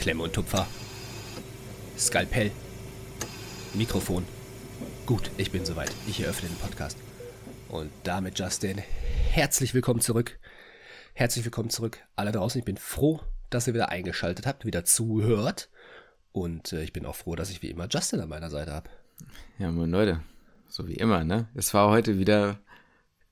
Klemme und Tupfer. Skalpell. Mikrofon. Gut, ich bin soweit. Ich eröffne den Podcast. Und damit, Justin, herzlich willkommen zurück. Herzlich willkommen zurück, alle draußen. Ich bin froh, dass ihr wieder eingeschaltet habt, wieder zuhört. Und äh, ich bin auch froh, dass ich wie immer Justin an meiner Seite habe. Ja, moin Leute. So wie immer, ne? Es war heute wieder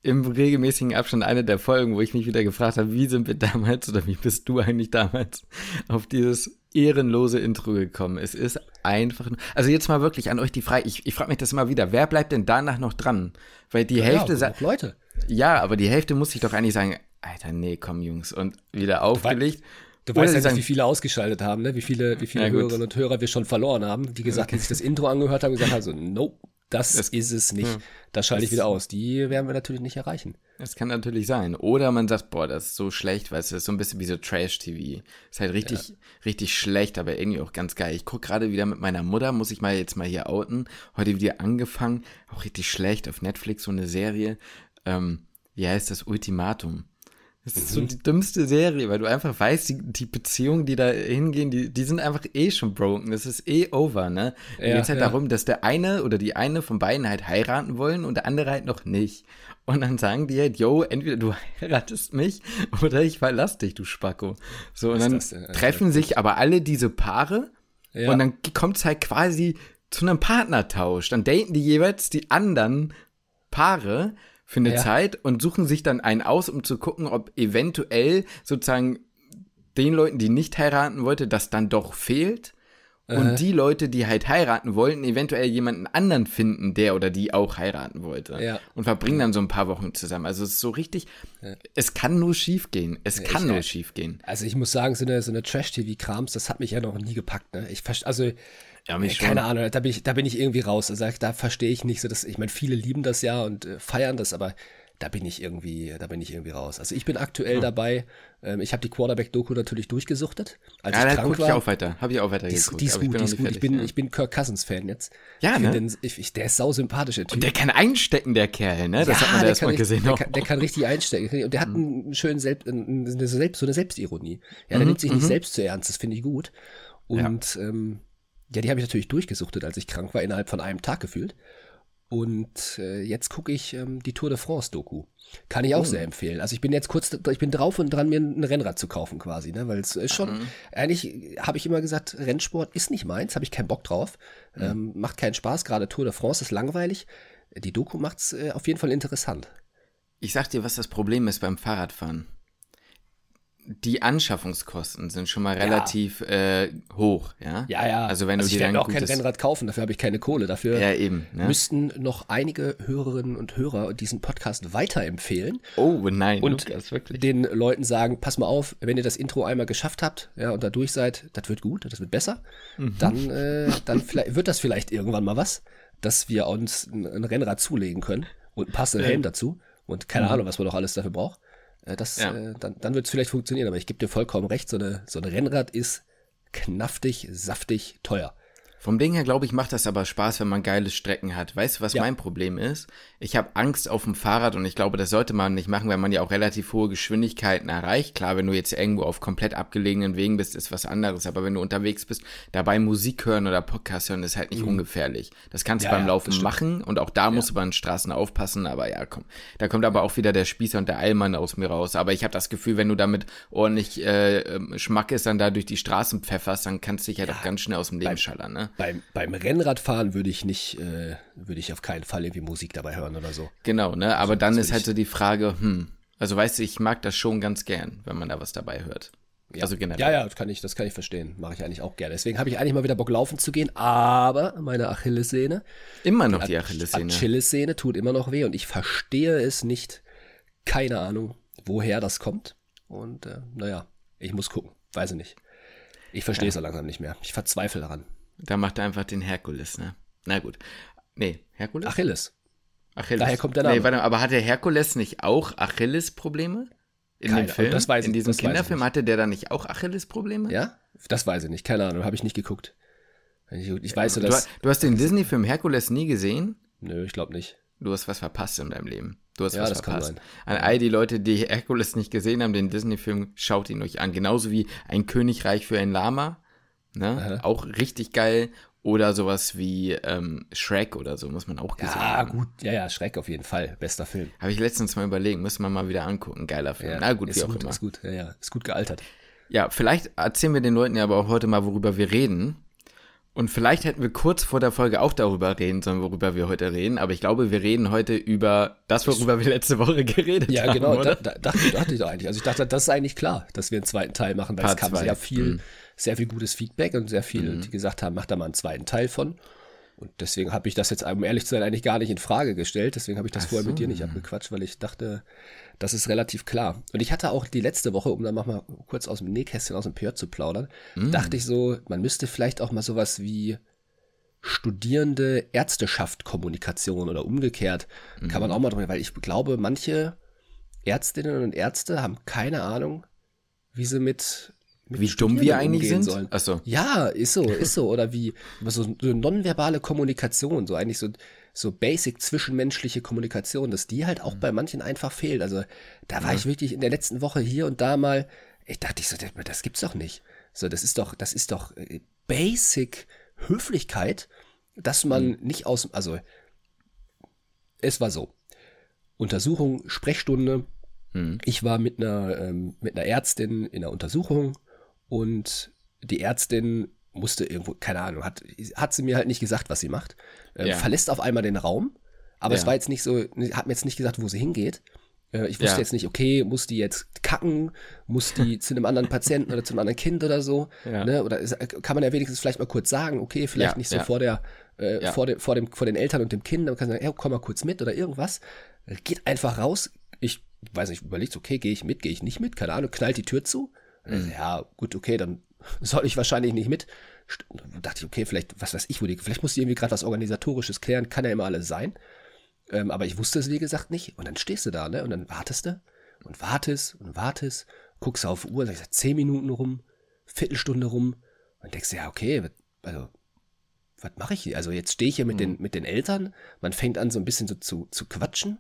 im regelmäßigen Abstand eine der Folgen, wo ich mich wieder gefragt habe, wie sind wir damals oder wie bist du eigentlich damals auf dieses ehrenlose Intro gekommen? Es ist einfach, also jetzt mal wirklich an euch die Frage, ich, ich frage mich das immer wieder, wer bleibt denn danach noch dran? Weil die ja, Hälfte sagt, Leute. Ja, aber die Hälfte muss ich doch eigentlich sagen, Alter, nee, komm Jungs und wieder aufgelegt. Du weißt ja nicht, wie viele ausgeschaltet haben, ne? wie viele, wie viele ja, Hörerinnen und Hörer wir schon verloren haben, die gesagt, die sich das Intro angehört haben, gesagt haben, so, nope, das, das ist es nicht. Ja, das schalte ich wieder aus. Die werden wir natürlich nicht erreichen. Das kann natürlich sein. Oder man sagt, boah, das ist so schlecht, weil es ist so ein bisschen wie so Trash-TV. Ist halt richtig, ja. richtig schlecht, aber irgendwie auch ganz geil. Ich gucke gerade wieder mit meiner Mutter, muss ich mal jetzt mal hier outen. Heute wieder angefangen, auch richtig schlecht auf Netflix, so eine Serie. Ähm, wie heißt das? Ultimatum. Das ist so mhm. die dümmste Serie, weil du einfach weißt, die, die Beziehungen, die da hingehen, die, die sind einfach eh schon broken. Das ist eh over, ne? Da ja, geht halt ja. darum, dass der eine oder die eine von beiden halt heiraten wollen und der andere halt noch nicht. Und dann sagen die halt, yo, entweder du heiratest mich oder ich verlass dich, du Spacko. So, und dann treffen sich aber alle diese Paare ja. und dann kommt es halt quasi zu einem Partnertausch. Dann daten die jeweils die anderen Paare für eine ja. Zeit und suchen sich dann einen aus, um zu gucken, ob eventuell sozusagen den Leuten, die nicht heiraten wollte, das dann doch fehlt. Und äh. die Leute, die halt heiraten wollten, eventuell jemanden anderen finden, der oder die auch heiraten wollte. Ja. Und verbringen dann so ein paar Wochen zusammen. Also es ist so richtig, ja. es kann nur schief gehen. Es kann ich, nur schief gehen. Also ich muss sagen, so eine, so eine Trash-TV-Krams, das hat mich ja noch nie gepackt. Ne? Ich also ja, mich Keine schon. Ahnung, da bin, ich, da bin ich irgendwie raus. Also da verstehe ich nicht so, dass, ich meine, viele lieben das ja und äh, feiern das, aber da bin ich irgendwie, da bin ich irgendwie raus. Also ich bin aktuell hm. dabei. Ähm, ich habe die Quarterback-Doku natürlich durchgesuchtet. Als ja, ich da gucke ich auch weiter. Habe ich auch weiter die, geguckt. Die ist gut, die ist gut. ich bin, ja. ich bin Kirk Cousins-Fan jetzt. Ja, ich ne? Den, ich, ich, der ist sau sympathischer Typ. Und der kann einstecken, der Kerl, ne? Das ja, hat man da erstmal gesehen. Der kann, der kann, richtig einstecken. Und der hat hm. einen schönen Selbst, eine Selbst, so eine Selbstironie. Ja, der mhm, nimmt sich nicht mhm. selbst zu ernst. Das finde ich gut. Und ja. ähm, ja, die habe ich natürlich durchgesuchtet, als ich krank war, innerhalb von einem Tag gefühlt. Und äh, jetzt gucke ich ähm, die Tour de France Doku. Kann ich auch oh. sehr empfehlen. Also ich bin jetzt kurz, ich bin drauf und dran, mir ein Rennrad zu kaufen quasi, ne? Weil es ist schon, mhm. eigentlich habe ich immer gesagt, Rennsport ist nicht meins, habe ich keinen Bock drauf. Mhm. Ähm, macht keinen Spaß, gerade Tour de France ist langweilig. Die Doku macht's äh, auf jeden Fall interessant. Ich sag dir, was das Problem ist beim Fahrradfahren die Anschaffungskosten sind schon mal relativ ja. äh, hoch, ja? Ja, ja. Also wenn also du ich dann auch kein Rennrad kaufen, dafür habe ich keine Kohle. Dafür ja, eben, ne? müssten noch einige Hörerinnen und Hörer diesen Podcast weiterempfehlen. Oh nein, und Lukas, den Leuten sagen, pass mal auf, wenn ihr das Intro einmal geschafft habt, ja, und da durch seid, das wird gut, das wird besser, mhm. dann, äh, dann wird das vielleicht irgendwann mal was, dass wir uns ein, ein Rennrad zulegen können und einen passenden Helm dazu und keine mhm. Ahnung, was man noch alles dafür braucht. Äh, das, ja. äh, dann, dann wird es vielleicht funktionieren, aber ich gebe dir vollkommen recht, so, eine, so ein Rennrad ist knaftig, saftig, teuer. Vom Ding her, glaube ich, macht das aber Spaß, wenn man geile Strecken hat. Weißt du, was ja. mein Problem ist? Ich habe Angst auf dem Fahrrad und ich glaube, das sollte man nicht machen, weil man ja auch relativ hohe Geschwindigkeiten erreicht. Klar, wenn du jetzt irgendwo auf komplett abgelegenen Wegen bist, ist was anderes. Aber wenn du unterwegs bist, dabei Musik hören oder Podcast hören, ist halt nicht mhm. ungefährlich. Das kannst du ja, beim Laufen machen und auch da musst du bei den Straßen aufpassen. Aber ja, komm. Da kommt aber auch wieder der Spießer und der Eilmann aus mir raus. Aber ich habe das Gefühl, wenn du damit ordentlich äh, ähm, Schmack ist, dann da durch die Straßen pfefferst, dann kannst du dich halt auch ganz schnell aus dem Leben schallern. Ne? Beim, beim Rennradfahren würde ich nicht, äh, würde ich auf keinen Fall irgendwie Musik dabei hören oder so. Genau, ne? Aber so, dann ist halt so die Frage, hm, also weißt du, ich mag das schon ganz gern, wenn man da was dabei hört. Ja. Also generell. Ja, ja, das kann ich, das kann ich verstehen. Mache ich eigentlich auch gerne. Deswegen habe ich eigentlich mal wieder Bock, laufen zu gehen, aber meine Achillessehne. Immer noch die, die Achillessehne. Achillessehne tut immer noch weh und ich verstehe es nicht. Keine Ahnung, woher das kommt. Und äh, naja, ich muss gucken. Weiß ich nicht. Ich verstehe ja. es so langsam nicht mehr. Ich verzweifle daran. Da macht er einfach den Herkules, ne? Na gut. Nee, Herkules? Achilles. Achilles. Daher kommt der Name. Nee, warte, aber hat der Herkules nicht auch Achilles-Probleme? In Keine, dem Film? Das weiß in diesem Kinderfilm hatte der da nicht auch Achilles-Probleme? Ja? Das weiß ich nicht. Keine Ahnung, habe ich nicht geguckt. Ich, ich weiß ja, du, dass. Du hast den Disney-Film Herkules nie gesehen? Nö, ich glaube nicht. Du hast was verpasst in deinem Leben. Du hast ja, was das verpasst. Kann sein. An all die Leute, die Herkules nicht gesehen haben, den Disney-Film, schaut ihn euch an. Genauso wie ein Königreich für ein Lama Ne? Auch richtig geil. Oder sowas wie ähm, Shrek oder so, muss man auch gesehen ja, haben. Ja, gut, ja, ja, Shrek auf jeden Fall. Bester Film. Habe ich letztens mal überlegt, muss man mal wieder angucken. Geiler Film. Ja, Na gut, wie auch gut, immer. Ist gut, ja, ja, ist gut gealtert. Ja, vielleicht erzählen wir den Leuten ja aber auch heute mal, worüber wir reden. Und vielleicht hätten wir kurz vor der Folge auch darüber reden sollen, worüber wir heute reden. Aber ich glaube, wir reden heute über das, worüber wir letzte Woche geredet ja, haben. Ja, genau. Da, da, dachte, dachte ich doch eigentlich. Also ich dachte, das ist eigentlich klar, dass wir einen zweiten Teil machen, weil Part es kam zwei. sehr viel, mhm. sehr viel gutes Feedback und sehr viele, mhm. die gesagt haben, mach da mal einen zweiten Teil von. Und deswegen habe ich das jetzt, um ehrlich zu sein, eigentlich gar nicht in Frage gestellt. Deswegen habe ich das Ach vorher so. mit dir nicht abgequatscht, weil ich dachte, das ist relativ klar. Und ich hatte auch die letzte Woche, um dann mal kurz aus dem Nähkästchen, aus dem PJ zu plaudern, mm. dachte ich so, man müsste vielleicht auch mal sowas wie Studierende Ärzteschaft Kommunikation oder umgekehrt, mm. kann man auch mal drüber, weil ich glaube, manche Ärztinnen und Ärzte haben keine Ahnung, wie sie mit wie dumm wir eigentlich sind? Sollen. Ach so. Ja, ist so, ist so. Oder wie so, so nonverbale Kommunikation, so eigentlich so, so basic zwischenmenschliche Kommunikation, dass die halt auch mhm. bei manchen einfach fehlt. Also da war ja. ich wirklich in der letzten Woche hier und da mal, ich dachte ich so, das gibt's doch nicht. So, das ist doch, das ist doch äh, basic Höflichkeit, dass man mhm. nicht aus, also es war so. Untersuchung, Sprechstunde. Mhm. Ich war mit einer, ähm, mit einer Ärztin in einer Untersuchung und die Ärztin musste irgendwo, keine Ahnung, hat, hat sie mir halt nicht gesagt, was sie macht. Äh, ja. Verlässt auf einmal den Raum, aber ja. es war jetzt nicht so, hat mir jetzt nicht gesagt, wo sie hingeht. Äh, ich wusste ja. jetzt nicht, okay, muss die jetzt kacken, muss die zu einem anderen Patienten oder zu einem anderen Kind oder so, ne? Oder ist, kann man ja wenigstens vielleicht mal kurz sagen, okay, vielleicht nicht so vor der, äh, vor dem, vor dem, vor den Eltern und dem Kind, dann kann man sagen, hey, komm mal kurz mit oder irgendwas. Geht einfach raus. Ich weiß nicht, überlegt, okay, gehe ich mit, gehe ich nicht mit, keine Ahnung, knallt die Tür zu Mhm. Ja, gut, okay, dann soll ich wahrscheinlich nicht mit. Da dachte ich, okay, vielleicht, was weiß ich, wo die, vielleicht muss die irgendwie gerade was Organisatorisches klären, kann ja immer alles sein. Ähm, aber ich wusste es, wie gesagt, nicht. Und dann stehst du da, ne? Und dann wartest du und wartest und wartest, guckst auf Uhr, sag ich, zehn Minuten rum, Viertelstunde rum und denkst ja, okay, also, was mache ich hier? Also jetzt stehe ich hier mit, mhm. den, mit den Eltern, man fängt an so ein bisschen so zu, zu quatschen,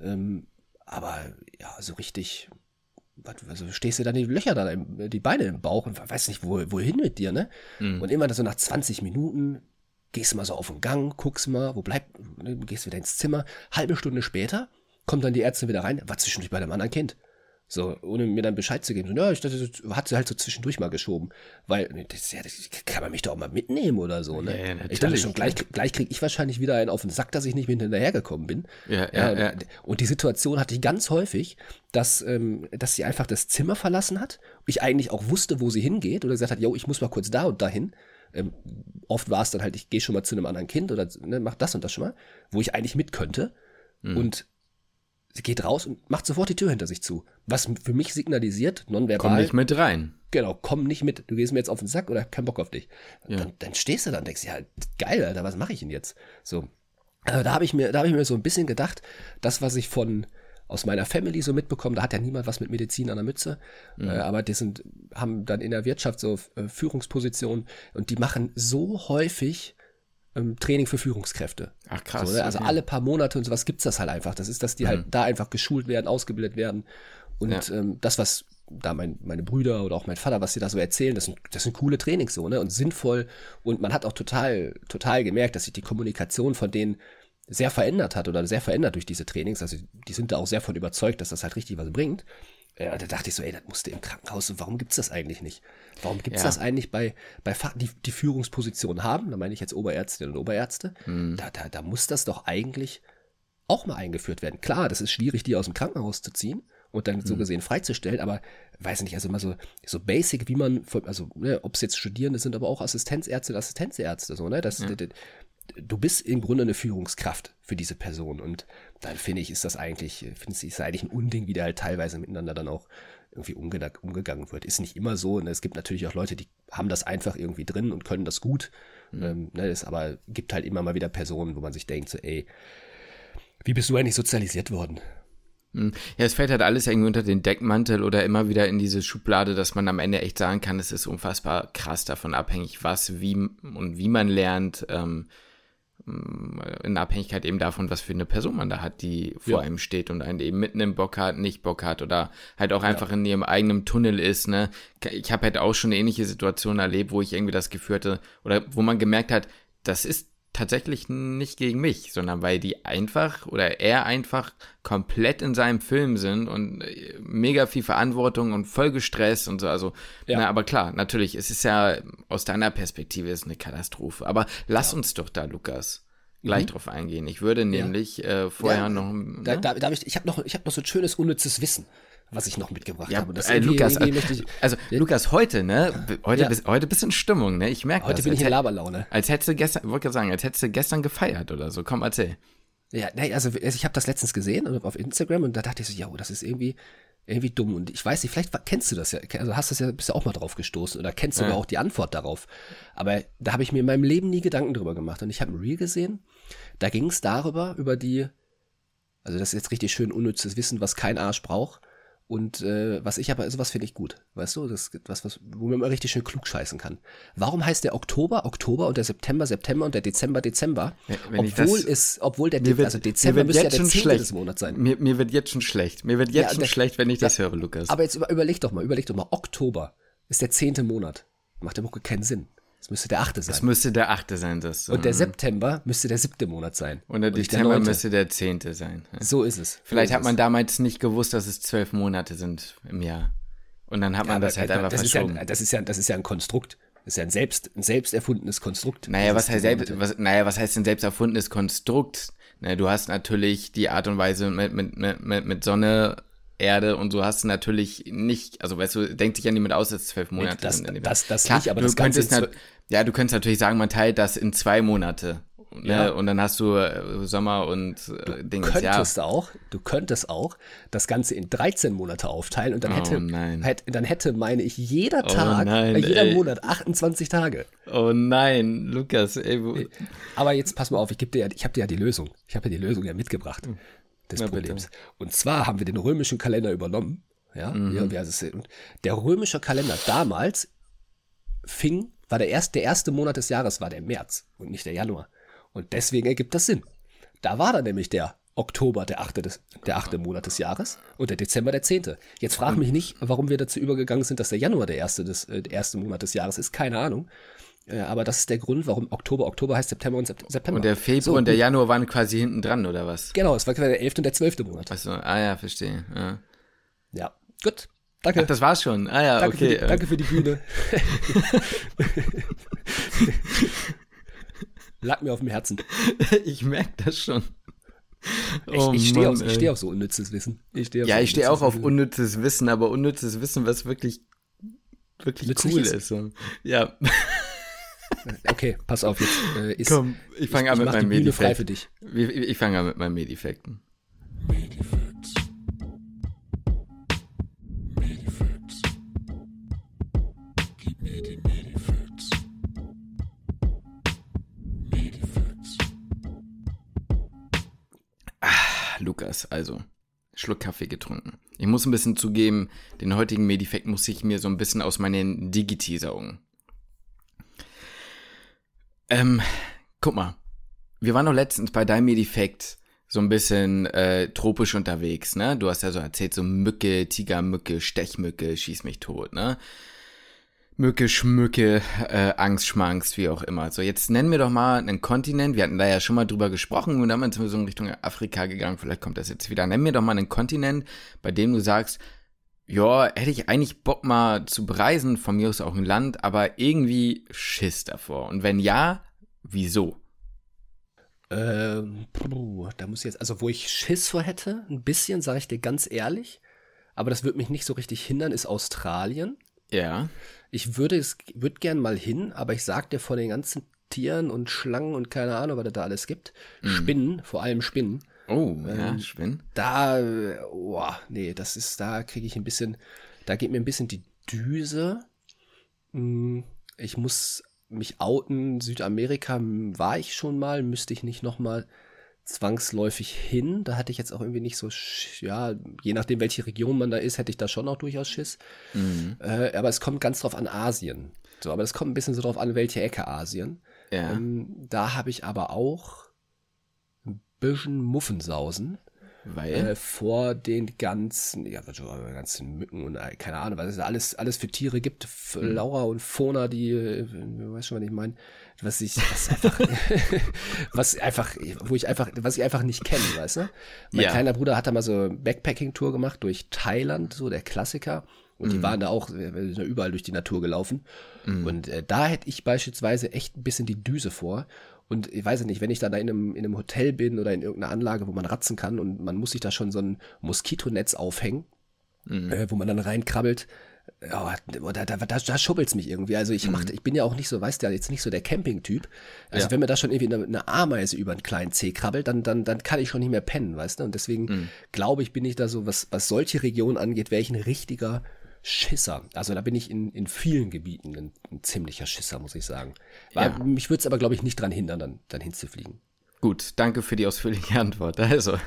ähm, aber ja, so richtig, also stehst du dann die Löcher da, die Beine im Bauch und weißt nicht, wo, wohin mit dir, ne? Mhm. Und immer so nach 20 Minuten gehst du mal so auf den Gang, guckst mal, wo bleibt, ne, gehst wieder ins Zimmer. Halbe Stunde später kommt dann die Ärztin wieder rein, war zwischendurch bei einem anderen Kind. So, ohne mir dann Bescheid zu geben. So, ja, ich dachte, hat sie halt so zwischendurch mal geschoben. Weil, das, ja, das kann man mich doch auch mal mitnehmen oder so, ne? Ja, ja, ich dachte schon, gleich, gleich krieg ich wahrscheinlich wieder einen auf den Sack, dass ich nicht mit hinterhergekommen bin. Ja, ja, ja. Und die Situation hatte ich ganz häufig, dass, ähm, dass sie einfach das Zimmer verlassen hat. Ich eigentlich auch wusste, wo sie hingeht oder gesagt hat, yo, ich muss mal kurz da und dahin. Ähm, oft war es dann halt, ich gehe schon mal zu einem anderen Kind oder ne, mach das und das schon mal, wo ich eigentlich mit könnte. Mhm. Und sie geht raus und macht sofort die Tür hinter sich zu. Was für mich signalisiert, nonverbal. Komm nicht mit rein. Genau, komm nicht mit. Du gehst mir jetzt auf den Sack oder kein Bock auf dich. Ja. Dann, dann, stehst du da und denkst, ja, geil, Alter, was mache ich denn jetzt? So. Also da habe ich mir, da habe ich mir so ein bisschen gedacht, das, was ich von aus meiner Family so mitbekommen, da hat ja niemand was mit Medizin an der Mütze, mhm. äh, aber die sind, haben dann in der Wirtschaft so äh, Führungspositionen und die machen so häufig ähm, Training für Führungskräfte. Ach krass. So, ne? Also okay. alle paar Monate und sowas gibt's das halt einfach. Das ist, dass die halt mhm. halt da einfach geschult werden, ausgebildet werden. Und ja. ähm, das, was da mein, meine Brüder oder auch mein Vater, was sie da so erzählen, das sind, das sind coole Trainings so, ne? Und sinnvoll. Und man hat auch total, total gemerkt, dass sich die Kommunikation von denen sehr verändert hat oder sehr verändert durch diese Trainings. Also die sind da auch sehr von überzeugt, dass das halt richtig was bringt. Ja, da dachte ich so, ey, das musste im Krankenhaus, warum gibt's das eigentlich nicht? Warum gibt's ja. das eigentlich bei, bei Fach, die, die Führungspositionen haben, da meine ich jetzt Oberärztinnen und Oberärzte, mhm. da, da, da muss das doch eigentlich auch mal eingeführt werden. Klar, das ist schwierig, die aus dem Krankenhaus zu ziehen und dann so mhm. gesehen freizustellen, aber weiß nicht, also mal so, so basic, wie man, also, ne, ob es jetzt Studierende sind, aber auch Assistenzärzte und Assistenzärzte, so, ne, das, ja du bist im Grunde eine Führungskraft für diese Person. Und dann finde ich, ist das eigentlich, finde ich, ist eigentlich ein Unding, wie da halt teilweise miteinander dann auch irgendwie umge umgegangen wird. Ist nicht immer so. Ne? Es gibt natürlich auch Leute, die haben das einfach irgendwie drin und können das gut. Mhm. Ähm, ne? Es aber gibt halt immer mal wieder Personen, wo man sich denkt, so, ey, wie bist du eigentlich sozialisiert worden? Hm. Ja, es fällt halt alles irgendwie unter den Deckmantel oder immer wieder in diese Schublade, dass man am Ende echt sagen kann, es ist unfassbar krass davon abhängig, was, wie und wie man lernt. Ähm, in Abhängigkeit eben davon, was für eine Person man da hat, die vor ja. einem steht und einen eben mitten im Bock hat, nicht Bock hat oder halt auch einfach ja. in ihrem eigenen Tunnel ist, ne? Ich habe halt auch schon ähnliche Situation erlebt, wo ich irgendwie das Gefühl hatte oder wo man gemerkt hat, das ist tatsächlich nicht gegen mich, sondern weil die einfach oder er einfach komplett in seinem Film sind und äh, mega viel Verantwortung und voll gestresst und so. Also, ja. na, aber klar, natürlich, es ist ja aus deiner Perspektive ist eine Katastrophe. Aber lass ja. uns doch da, Lukas, gleich mhm. drauf eingehen. Ich würde nämlich ja. äh, vorher noch. Ne? Da, da, da ich, ich habe noch, ich hab noch so ein schönes, unnützes Wissen was ich noch mitgebracht ja, habe. Das äh, Lukas, ich, also ja. Lukas, heute, ne? Heute, ja. bist, heute bist du in Stimmung, ne? Ich merke Heute das, bin ich in Laberlaune. Als hättest du gestern, wollte sagen, als hättest du gestern gefeiert oder so. Komm, erzähl. Ja, nee, also, ich habe das letztens gesehen auf Instagram und da dachte ich so, ja, oh, das ist irgendwie irgendwie dumm und ich weiß nicht, vielleicht kennst du das ja, also hast du das ja bist ja auch mal drauf gestoßen oder kennst sogar auch die Antwort darauf. Aber da habe ich mir in meinem Leben nie Gedanken drüber gemacht und ich habe ein Reel gesehen, da ging es darüber über die also das ist jetzt richtig schön unnützes Wissen, was kein Arsch braucht. Und äh, was ich aber, sowas finde ich gut. Weißt du, das ist was, was, wo man immer richtig schön klug scheißen kann. Warum heißt der Oktober Oktober und der September September und der Dezember Dezember? Wenn obwohl es, obwohl der wird, also Dezember müsste ja der zehnte des Monats sein. Mir, mir wird jetzt schon schlecht. Mir wird jetzt ja, schon der, schlecht, wenn ich das ja, höre, Lukas. Aber jetzt über, überleg doch mal, überleg doch mal, Oktober ist der zehnte Monat. Macht der Mucke keinen Sinn. Es müsste der achte sein. Es müsste der achte sein, das. Und der September müsste der siebte Monat sein. Und der Dezember der müsste der zehnte sein. So ist es. Vielleicht so hat man es. damals nicht gewusst, dass es zwölf Monate sind im Jahr. Und dann hat man ja, das halt einfach das verschoben. Ist ja, das, ist ja, das ist ja ein Konstrukt. Das ist ja ein selbst, ein selbst erfundenes Konstrukt. Naja, was heißt, selbst, was, naja, was heißt ein selbst erfundenes Konstrukt? Na, du hast natürlich die Art und Weise mit, mit, mit, mit Sonne, Erde und so hast du natürlich nicht, also weißt du, denkt sich ja niemand aus, dass zwölf Monate das, sind. Das, das, Klar, nicht, aber das Ganze Ja, du könntest natürlich sagen, man teilt das in zwei Monate. Ne? Ja. Und dann hast du äh, Sommer und äh, Dinge. Du könntest ja. auch, du könntest auch das Ganze in 13 Monate aufteilen und dann hätte, oh hätte dann hätte, meine ich, jeder oh Tag, oh nein, äh, jeder ey. Monat 28 Tage. Oh nein, Lukas, ey. Wo Aber jetzt pass mal auf, ich dir, ich habe dir ja die Lösung. Ich habe dir die Lösung ja mitgebracht. Des Problems. Bitte. Und zwar haben wir den römischen Kalender übernommen. Ja, mhm. ja, der römische Kalender damals fing, war der erste, der erste Monat des Jahres war der März und nicht der Januar. Und deswegen ergibt das Sinn. Da war dann nämlich der Oktober der achte, des, der achte Monat des Jahres und der Dezember der zehnte. Jetzt frag mich nicht, warum wir dazu übergegangen sind, dass der Januar der erste, des, äh, der erste Monat des Jahres ist. Keine Ahnung. Ja, aber das ist der Grund, warum Oktober, Oktober heißt September und September. Und der Februar so, und der Januar waren quasi hinten dran, oder was? Genau, es war quasi der 11. und der 12. Monat. Achso, ah ja, verstehe. Ja, ja gut. Danke. Ach, das war's schon. Ah ja, danke okay. Für die, danke für die Bühne. Lag mir auf dem Herzen. Ich merke das schon. Oh ich, ich stehe auf, steh auf, so unnützes Wissen. Ich ja, so ich stehe auch auf unnützes Wissen, aber unnützes Wissen, was wirklich, wirklich Nützlich cool ist. ist. Ja. Okay, pass auf jetzt. Äh, ist, Komm, ich fange an mit für dich. Ich, ich fange an mit meinem Medifekten. Medifacts. Medifacts. Gib mir die Medifacts. Medifacts. Ah, Lukas, also. Schluck Kaffee getrunken. Ich muss ein bisschen zugeben, den heutigen Medifekt muss ich mir so ein bisschen aus meinen Digiti saugen. Ähm, guck mal. Wir waren doch letztens bei deinem Medifekt so ein bisschen äh, tropisch unterwegs, ne? Du hast ja so erzählt, so Mücke, Tigermücke, Stechmücke, schieß mich tot, ne? Mücke, Schmücke, äh, Angst, Schmanks, wie auch immer. So, jetzt nennen wir doch mal einen Kontinent. Wir hatten da ja schon mal drüber gesprochen und dann sind wir so in Richtung Afrika gegangen. Vielleicht kommt das jetzt wieder. Nenn mir doch mal einen Kontinent, bei dem du sagst, ja, hätte ich eigentlich Bock mal zu bereisen, von mir aus auch ein Land, aber irgendwie Schiss davor. Und wenn ja, wieso? Ähm, puh, da muss ich jetzt, also wo ich Schiss vor hätte, ein bisschen, sage ich dir ganz ehrlich, aber das würde mich nicht so richtig hindern, ist Australien. Ja. Ich würde es, würde gern mal hin, aber ich sag dir von den ganzen Tieren und Schlangen und keine Ahnung, was es da alles gibt, mhm. Spinnen, vor allem Spinnen, Oh, ähm, ja, Spinnen. Da, oh, nee, das ist, da kriege ich ein bisschen, da geht mir ein bisschen die Düse. Hm, ich muss mich outen. Südamerika war ich schon mal, müsste ich nicht nochmal zwangsläufig hin. Da hatte ich jetzt auch irgendwie nicht so, ja, je nachdem, welche Region man da ist, hätte ich da schon auch durchaus Schiss. Mhm. Äh, aber es kommt ganz drauf an Asien. So, aber es kommt ein bisschen so drauf an, welche Ecke Asien. Ja. Ähm, da habe ich aber auch bisschen Muffensausen. Weil? Äh, vor den ganzen, ja, ganzen Mücken und äh, keine Ahnung, was es alles, alles für Tiere gibt. Mhm. Laura und Fona, die, äh, weißt schon, was ich meine? Was ich, was einfach, was einfach, wo ich einfach, was ich einfach nicht kenne, weißt du? Mein ja. kleiner Bruder hat da mal so Backpacking-Tour gemacht durch Thailand, so der Klassiker. Und mhm. die waren da auch äh, überall durch die Natur gelaufen. Mhm. Und äh, da hätte ich beispielsweise echt ein bisschen die Düse vor. Und ich weiß nicht, wenn ich dann da in einem, in einem Hotel bin oder in irgendeiner Anlage, wo man ratzen kann und man muss sich da schon so ein Moskitonetz aufhängen, mhm. äh, wo man dann reinkrabbelt, ja, da, da, da, da schubbelt's mich irgendwie. Also ich mach, mhm. ich bin ja auch nicht so, weißt du, jetzt nicht so der Camping-Typ. Also ja. wenn mir da schon irgendwie eine, eine, Ameise über einen kleinen Zeh krabbelt, dann, dann, dann kann ich schon nicht mehr pennen, weißt du? Und deswegen mhm. glaube ich, bin ich da so, was, was solche Regionen angeht, wäre ich ein richtiger Schisser. Also da bin ich in, in vielen Gebieten ein, ein ziemlicher Schisser, muss ich sagen. Ja. Mich würde es aber, glaube ich, nicht dran hindern, dann, dann hinzufliegen. Gut, danke für die ausführliche Antwort. Also,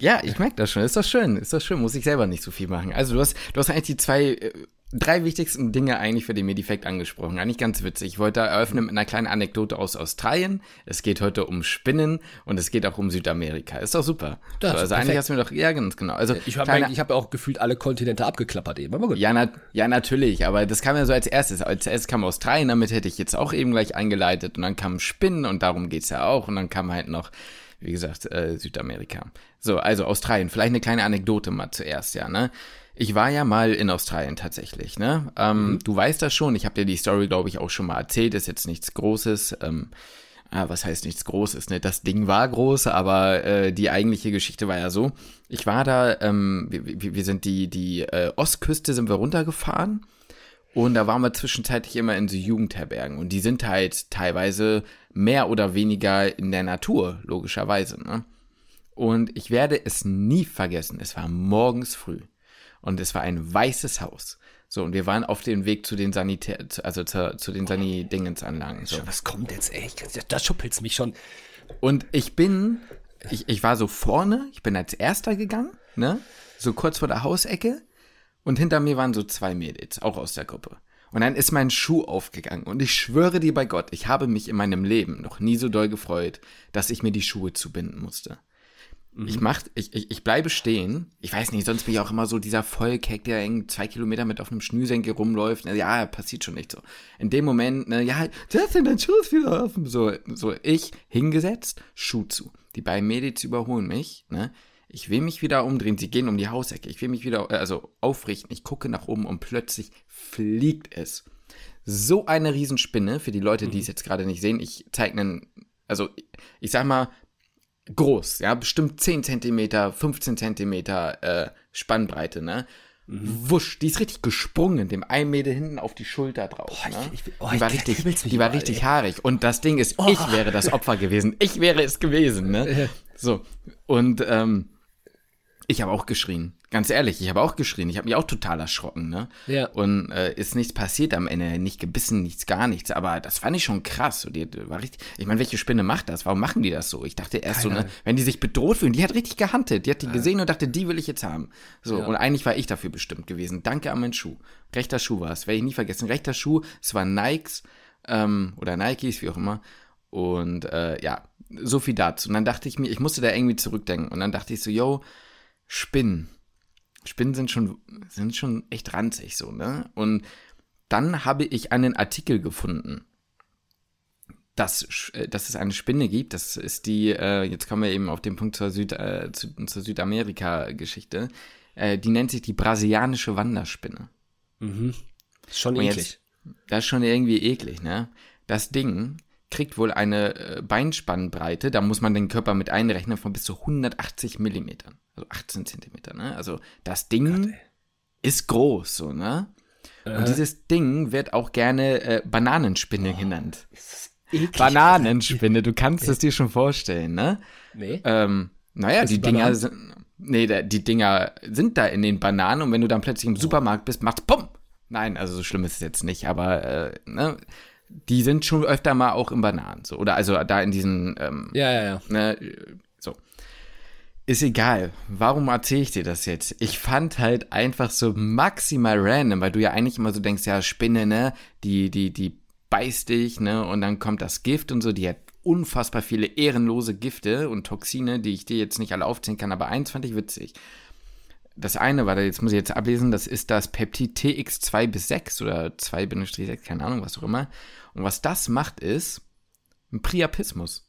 ja, ich merke das schon. Ist doch schön, ist doch schön. Muss ich selber nicht so viel machen. Also du hast, du hast eigentlich die zwei äh, drei wichtigsten Dinge eigentlich für den Medifekt angesprochen. Eigentlich ganz witzig. Ich wollte eröffnen mit einer kleinen Anekdote aus Australien. Es geht heute um Spinnen und es geht auch um Südamerika. Ist doch super. Das so, also eigentlich hast du mir doch, ja, ganz genau. Also ich habe hab auch gefühlt alle Kontinente abgeklappert eben. Aber gut. Ja, na, ja, natürlich. Aber das kam ja so als erstes. Als erstes kam Australien, damit hätte ich jetzt auch eben gleich eingeleitet. Und dann kam Spinnen und darum geht's ja auch. Und dann kam halt noch wie gesagt, äh, Südamerika. So, also Australien. Vielleicht eine kleine Anekdote mal zuerst, ja, ne? Ich war ja mal in Australien tatsächlich, ne? Ähm, mhm. Du weißt das schon, ich habe dir die Story, glaube ich, auch schon mal erzählt, ist jetzt nichts Großes. Ähm, ah, was heißt nichts Großes, ne? Das Ding war groß, aber äh, die eigentliche Geschichte war ja so. Ich war da, ähm, wir, wir sind die, die äh, Ostküste sind wir runtergefahren und da waren wir zwischenzeitlich immer in so Jugendherbergen und die sind halt teilweise mehr oder weniger in der Natur, logischerweise, ne? Und ich werde es nie vergessen, es war morgens früh und es war ein weißes Haus. So, und wir waren auf dem Weg zu den Sanitär, also zu, zu den Sani-Dingensanlagen. So. Was kommt jetzt, ey? Da schuppelt's mich schon. Und ich bin, ich, ich war so vorne, ich bin als Erster gegangen, ne? So kurz vor der Hausecke. Und hinter mir waren so zwei Mädels, auch aus der Gruppe. Und dann ist mein Schuh aufgegangen. Und ich schwöre dir bei Gott, ich habe mich in meinem Leben noch nie so doll gefreut, dass ich mir die Schuhe zubinden musste. Ich mhm. mach, ich, ich, ich bleibe stehen. Ich weiß nicht, sonst bin ich auch immer so dieser Vollkeck, der irgendwie zwei Kilometer mit auf einem Schnürsenkel rumläuft. Ja, passiert schon nicht so. In dem Moment, ne, ja, du hast denn dein Schuh wieder offen. So, so, ich hingesetzt, Schuh zu. Die beiden Mädels überholen mich, ne. Ich will mich wieder umdrehen. Sie gehen um die Hausecke. Ich will mich wieder, also aufrichten. Ich gucke nach oben und plötzlich fliegt es. So eine Riesenspinne, für die Leute, die es mhm. jetzt gerade nicht sehen. Ich zeige einen, also ich sag mal, groß, ja, bestimmt 10 cm, 15 cm äh, Spannbreite, ne? Mhm. Wusch, die ist richtig gesprungen, dem einen Meter hinten auf die Schulter drauf. Boah, ne? ich, ich, oh, die war richtig, die war richtig haarig. Und das Ding ist, oh. ich wäre das Opfer gewesen. Ich wäre es gewesen, ne? So. Und ähm, ich habe auch geschrien. Ganz ehrlich, ich habe auch geschrien. Ich habe mich auch total erschrocken, ne? Ja. Und äh, ist nichts passiert am Ende, nicht gebissen, nichts, gar nichts. Aber das fand ich schon krass. So, die, war richtig, ich meine, welche Spinne macht das? Warum machen die das so? Ich dachte erst Keine. so, ne, wenn die sich bedroht fühlen, die hat richtig gehandelt. Die hat die ja. gesehen und dachte, die will ich jetzt haben. So, ja. und eigentlich war ich dafür bestimmt gewesen. Danke an meinen Schuh. Rechter Schuh war es, werde ich nie vergessen. Rechter Schuh, es war Nikes ähm, oder Nikes, wie auch immer. Und äh, ja, so viel dazu. Und dann dachte ich mir, ich musste da irgendwie zurückdenken. Und dann dachte ich so, yo, Spinnen. Spinnen sind schon, sind schon echt ranzig so, ne? Und dann habe ich einen Artikel gefunden, dass, äh, dass es eine Spinne gibt. Das ist die, äh, jetzt kommen wir eben auf den Punkt zur, Süd, äh, zu, zur Südamerika-Geschichte. Äh, die nennt sich die brasilianische Wanderspinne. Mhm. Schon eklig. Jetzt, das ist schon irgendwie eklig, ne? Das Ding kriegt wohl eine äh, Beinspannbreite, da muss man den Körper mit einrechnen, von bis zu 180 Millimetern. Also 18 Zentimeter, ne? Also das Ding Gott, ist groß, so, ne? Äh. Und dieses Ding wird auch gerne äh, Bananenspinne oh, genannt. Bananenspinne, du kannst es dir schon vorstellen, ne? Nee. Ähm, naja, die Dinger sind. Nee, die Dinger sind da in den Bananen und wenn du dann plötzlich im oh. Supermarkt bist, macht's Pum! Nein, also so schlimm ist es jetzt nicht, aber äh, ne, die sind schon öfter mal auch im Bananen, so. Oder also da in diesen, ähm, ja, ja, ja. Ne, so. Ist egal. Warum erzähle ich dir das jetzt? Ich fand halt einfach so maximal random, weil du ja eigentlich immer so denkst, ja, Spinne, ne? Die, die, die beißt dich, ne? Und dann kommt das Gift und so, die hat unfassbar viele ehrenlose Gifte und Toxine, die ich dir jetzt nicht alle aufzählen kann, aber eins fand ich witzig. Das eine war, jetzt muss ich jetzt ablesen, das ist das Peptid TX2 bis 6 oder 2-6, keine Ahnung, was auch immer. Und was das macht, ist ein Priapismus.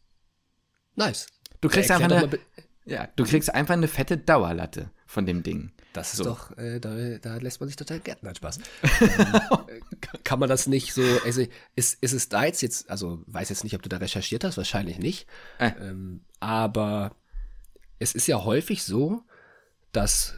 Nice. Du kriegst, einfach eine, ja, du kriegst einfach eine fette Dauerlatte von dem Ding. Das ist so. doch, äh, da, da, lässt man sich total gärten, hat Spaß. ähm, kann man das nicht so, also ist, ist es da jetzt, jetzt, also weiß jetzt nicht, ob du da recherchiert hast, wahrscheinlich nicht. Äh. Ähm, aber es ist ja häufig so, dass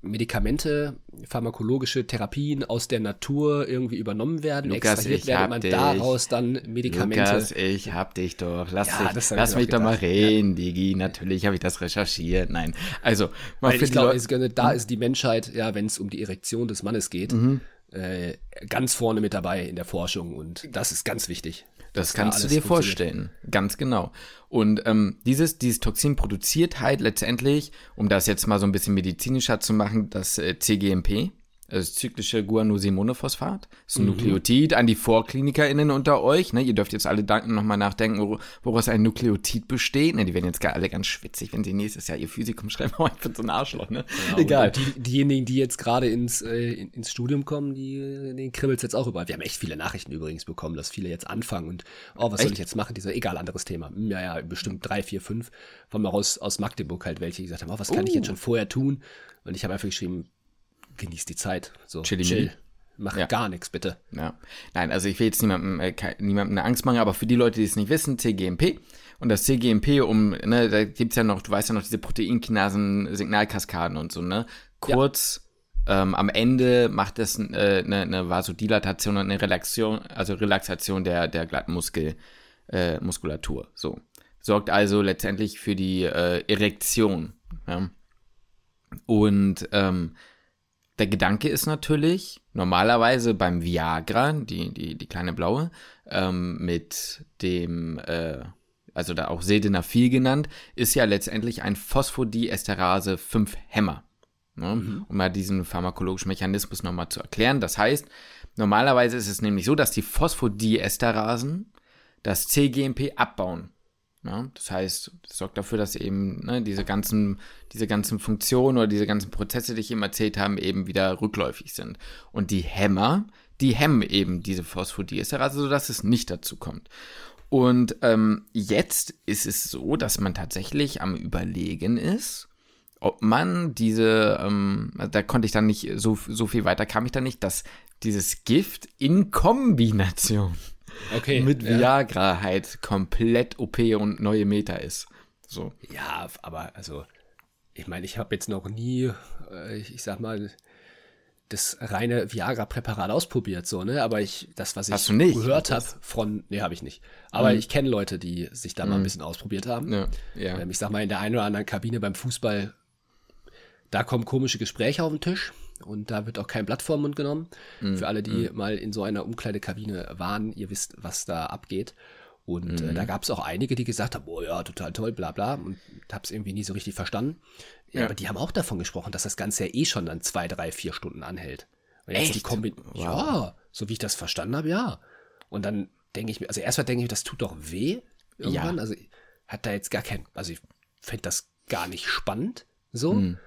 Medikamente, pharmakologische Therapien aus der Natur irgendwie übernommen werden, Lukas, extrahiert werden, man dich. daraus dann Medikamente. Lukas, ich hab dich doch. Lass, ja, dich, lass mich doch mal reden, ja. Digi. Natürlich habe ich das recherchiert. Nein, also mal Weil ich glaube, da hm? ist die Menschheit, ja, wenn es um die Erektion des Mannes geht, mhm. äh, ganz vorne mit dabei in der Forschung und das ist ganz wichtig. Das kannst du dir vorstellen, ganz genau. Und ähm, dieses, dieses Toxin produziert halt letztendlich, um das jetzt mal so ein bisschen medizinischer zu machen, das äh, CGMP, das zyklische Guanosinomonophosphat. Das ist ein mhm. Nukleotid an die VorklinikerInnen unter euch. Ne? Ihr dürft jetzt alle nochmal nachdenken, woraus ein Nukleotid besteht. Ne? Die werden jetzt alle ganz schwitzig, wenn sie nächstes Jahr ihr Physikum schreiben. Oh, ich bin so ein Arschloch, ne? Genau. Egal. Die, diejenigen, die jetzt gerade ins, äh, ins Studium kommen, die, denen kribbelt jetzt auch überall. Wir haben echt viele Nachrichten übrigens bekommen, dass viele jetzt anfangen und, oh, was echt? soll ich jetzt machen? Dieser, egal, anderes Thema. Hm, ja, ja, bestimmt drei, vier, fünf. Von mal aus, aus Magdeburg halt welche, die gesagt haben, oh, was kann uh. ich jetzt schon vorher tun? Und ich habe einfach geschrieben, genieß die Zeit. So, Chili chill. Mach ja. gar nichts, bitte. Ja. Nein, also ich will jetzt niemandem, äh, niemandem eine Angst machen, aber für die Leute, die es nicht wissen, CGMP. Und das CGMP, um, ne, da gibt's ja noch, du weißt ja noch, diese Proteinkinasen-Signalkaskaden und so, ne? Kurz, ja. ähm, am Ende macht es äh, eine, eine Vasodilatation und eine Relaxation, also Relaxation der, der glatten Muskel, äh, Muskulatur. So. Sorgt also letztendlich für die äh, Erektion. Ja? Und ähm, der Gedanke ist natürlich, normalerweise beim Viagra, die, die, die kleine blaue, ähm, mit dem, äh, also da auch Sildenafil genannt, ist ja letztendlich ein Phosphodiesterase 5-Hämmer. Ne? Mhm. Um mal diesen pharmakologischen Mechanismus nochmal zu erklären. Das heißt, normalerweise ist es nämlich so, dass die Phosphodiesterasen das CGMP abbauen. Ja, das heißt, das sorgt dafür, dass eben ne, diese, ganzen, diese ganzen Funktionen oder diese ganzen Prozesse, die ich eben erzählt habe, eben wieder rückläufig sind. Und die Hämmer, die hemmen eben diese Phosphodiesterase, sodass es nicht dazu kommt. Und ähm, jetzt ist es so, dass man tatsächlich am Überlegen ist, ob man diese, ähm, da konnte ich dann nicht, so, so viel weiter kam ich da nicht, dass dieses Gift in Kombination okay, mit ja. Viagra halt komplett OP und neue Meta ist. So. Ja, aber also, ich meine, ich habe jetzt noch nie, äh, ich sag mal, das reine Viagra-Präparat ausprobiert, so, ne? Aber ich, das, was ich gehört habe von, nee, habe ich nicht. Aber mhm. ich kenne Leute, die sich da mal ein mhm. bisschen ausprobiert haben. Ja, ja. Ähm, ich sag mal, in der einen oder anderen Kabine beim Fußball, da kommen komische Gespräche auf den Tisch und da wird auch kein Blatt vor den Mund genommen. Mhm. Für alle, die mhm. mal in so einer Umkleidekabine waren, ihr wisst, was da abgeht. Und mhm. äh, da mhm. gab es auch einige, die gesagt haben, oh ja, total toll, bla bla. Und hab's irgendwie nie so richtig verstanden. Ja, ja. Aber die haben auch davon gesprochen, dass das Ganze ja eh schon dann zwei, drei, vier Stunden anhält. Und jetzt Echt? die Kombi wow. Ja, so wie ich das verstanden habe, ja. Und dann denke ich mir, also erstmal denke ich mir, das tut doch weh irgendwann. Ja. Also hat da jetzt gar kein, also ich fände das gar nicht spannend so. Mhm.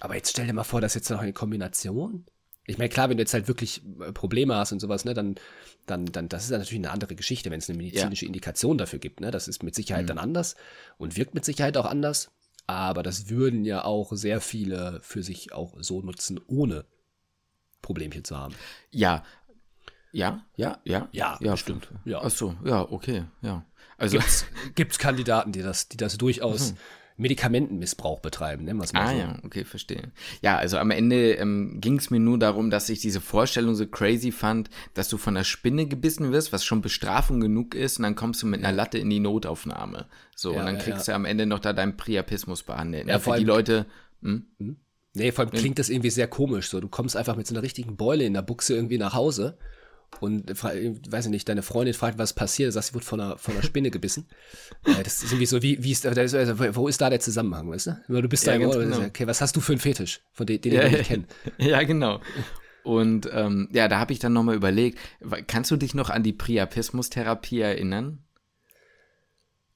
Aber jetzt stell dir mal vor, dass jetzt noch eine Kombination. Ich meine, klar, wenn du jetzt halt wirklich äh, Probleme hast und sowas, ne, dann, dann, dann, das ist ja natürlich eine andere Geschichte, wenn es eine medizinische ja. Indikation dafür gibt, ne. Das ist mit Sicherheit mhm. dann anders und wirkt mit Sicherheit auch anders. Aber das würden ja auch sehr viele für sich auch so nutzen, ohne Problemchen zu haben. Ja. Ja, ja, ja. Ja, ja bestimmt. Ja. Ach so, ja, okay, ja. Also gibt es Kandidaten, die das, die das durchaus mhm. Medikamentenmissbrauch betreiben, nennen wir es mal ah, so. ja, okay, verstehe. Ja, also am Ende ähm, ging es mir nur darum, dass ich diese Vorstellung so crazy fand, dass du von der Spinne gebissen wirst, was schon Bestrafung genug ist, und dann kommst du mit einer Latte in die Notaufnahme. So, ja, und dann kriegst ja, ja. du am Ende noch da deinen Priapismus behandelt. Ne? Ja, für die Leute. Hm? Hm? Nee, vor allem klingt das irgendwie sehr komisch. So, du kommst einfach mit so einer richtigen Beule in der Buchse irgendwie nach Hause und weiß ich nicht, deine Freundin fragt, was passiert, sagst, sie wurde von einer, von einer Spinne gebissen. äh, das ist irgendwie so, wie, wie ist, also, wo ist da der Zusammenhang, weißt du? Du bist ja, da, genau. okay, was hast du für einen Fetisch, von dem, den ja, ich nicht kenne? Ja, genau. Und ähm, ja, da habe ich dann nochmal überlegt, kannst du dich noch an die Priapismus-Therapie erinnern?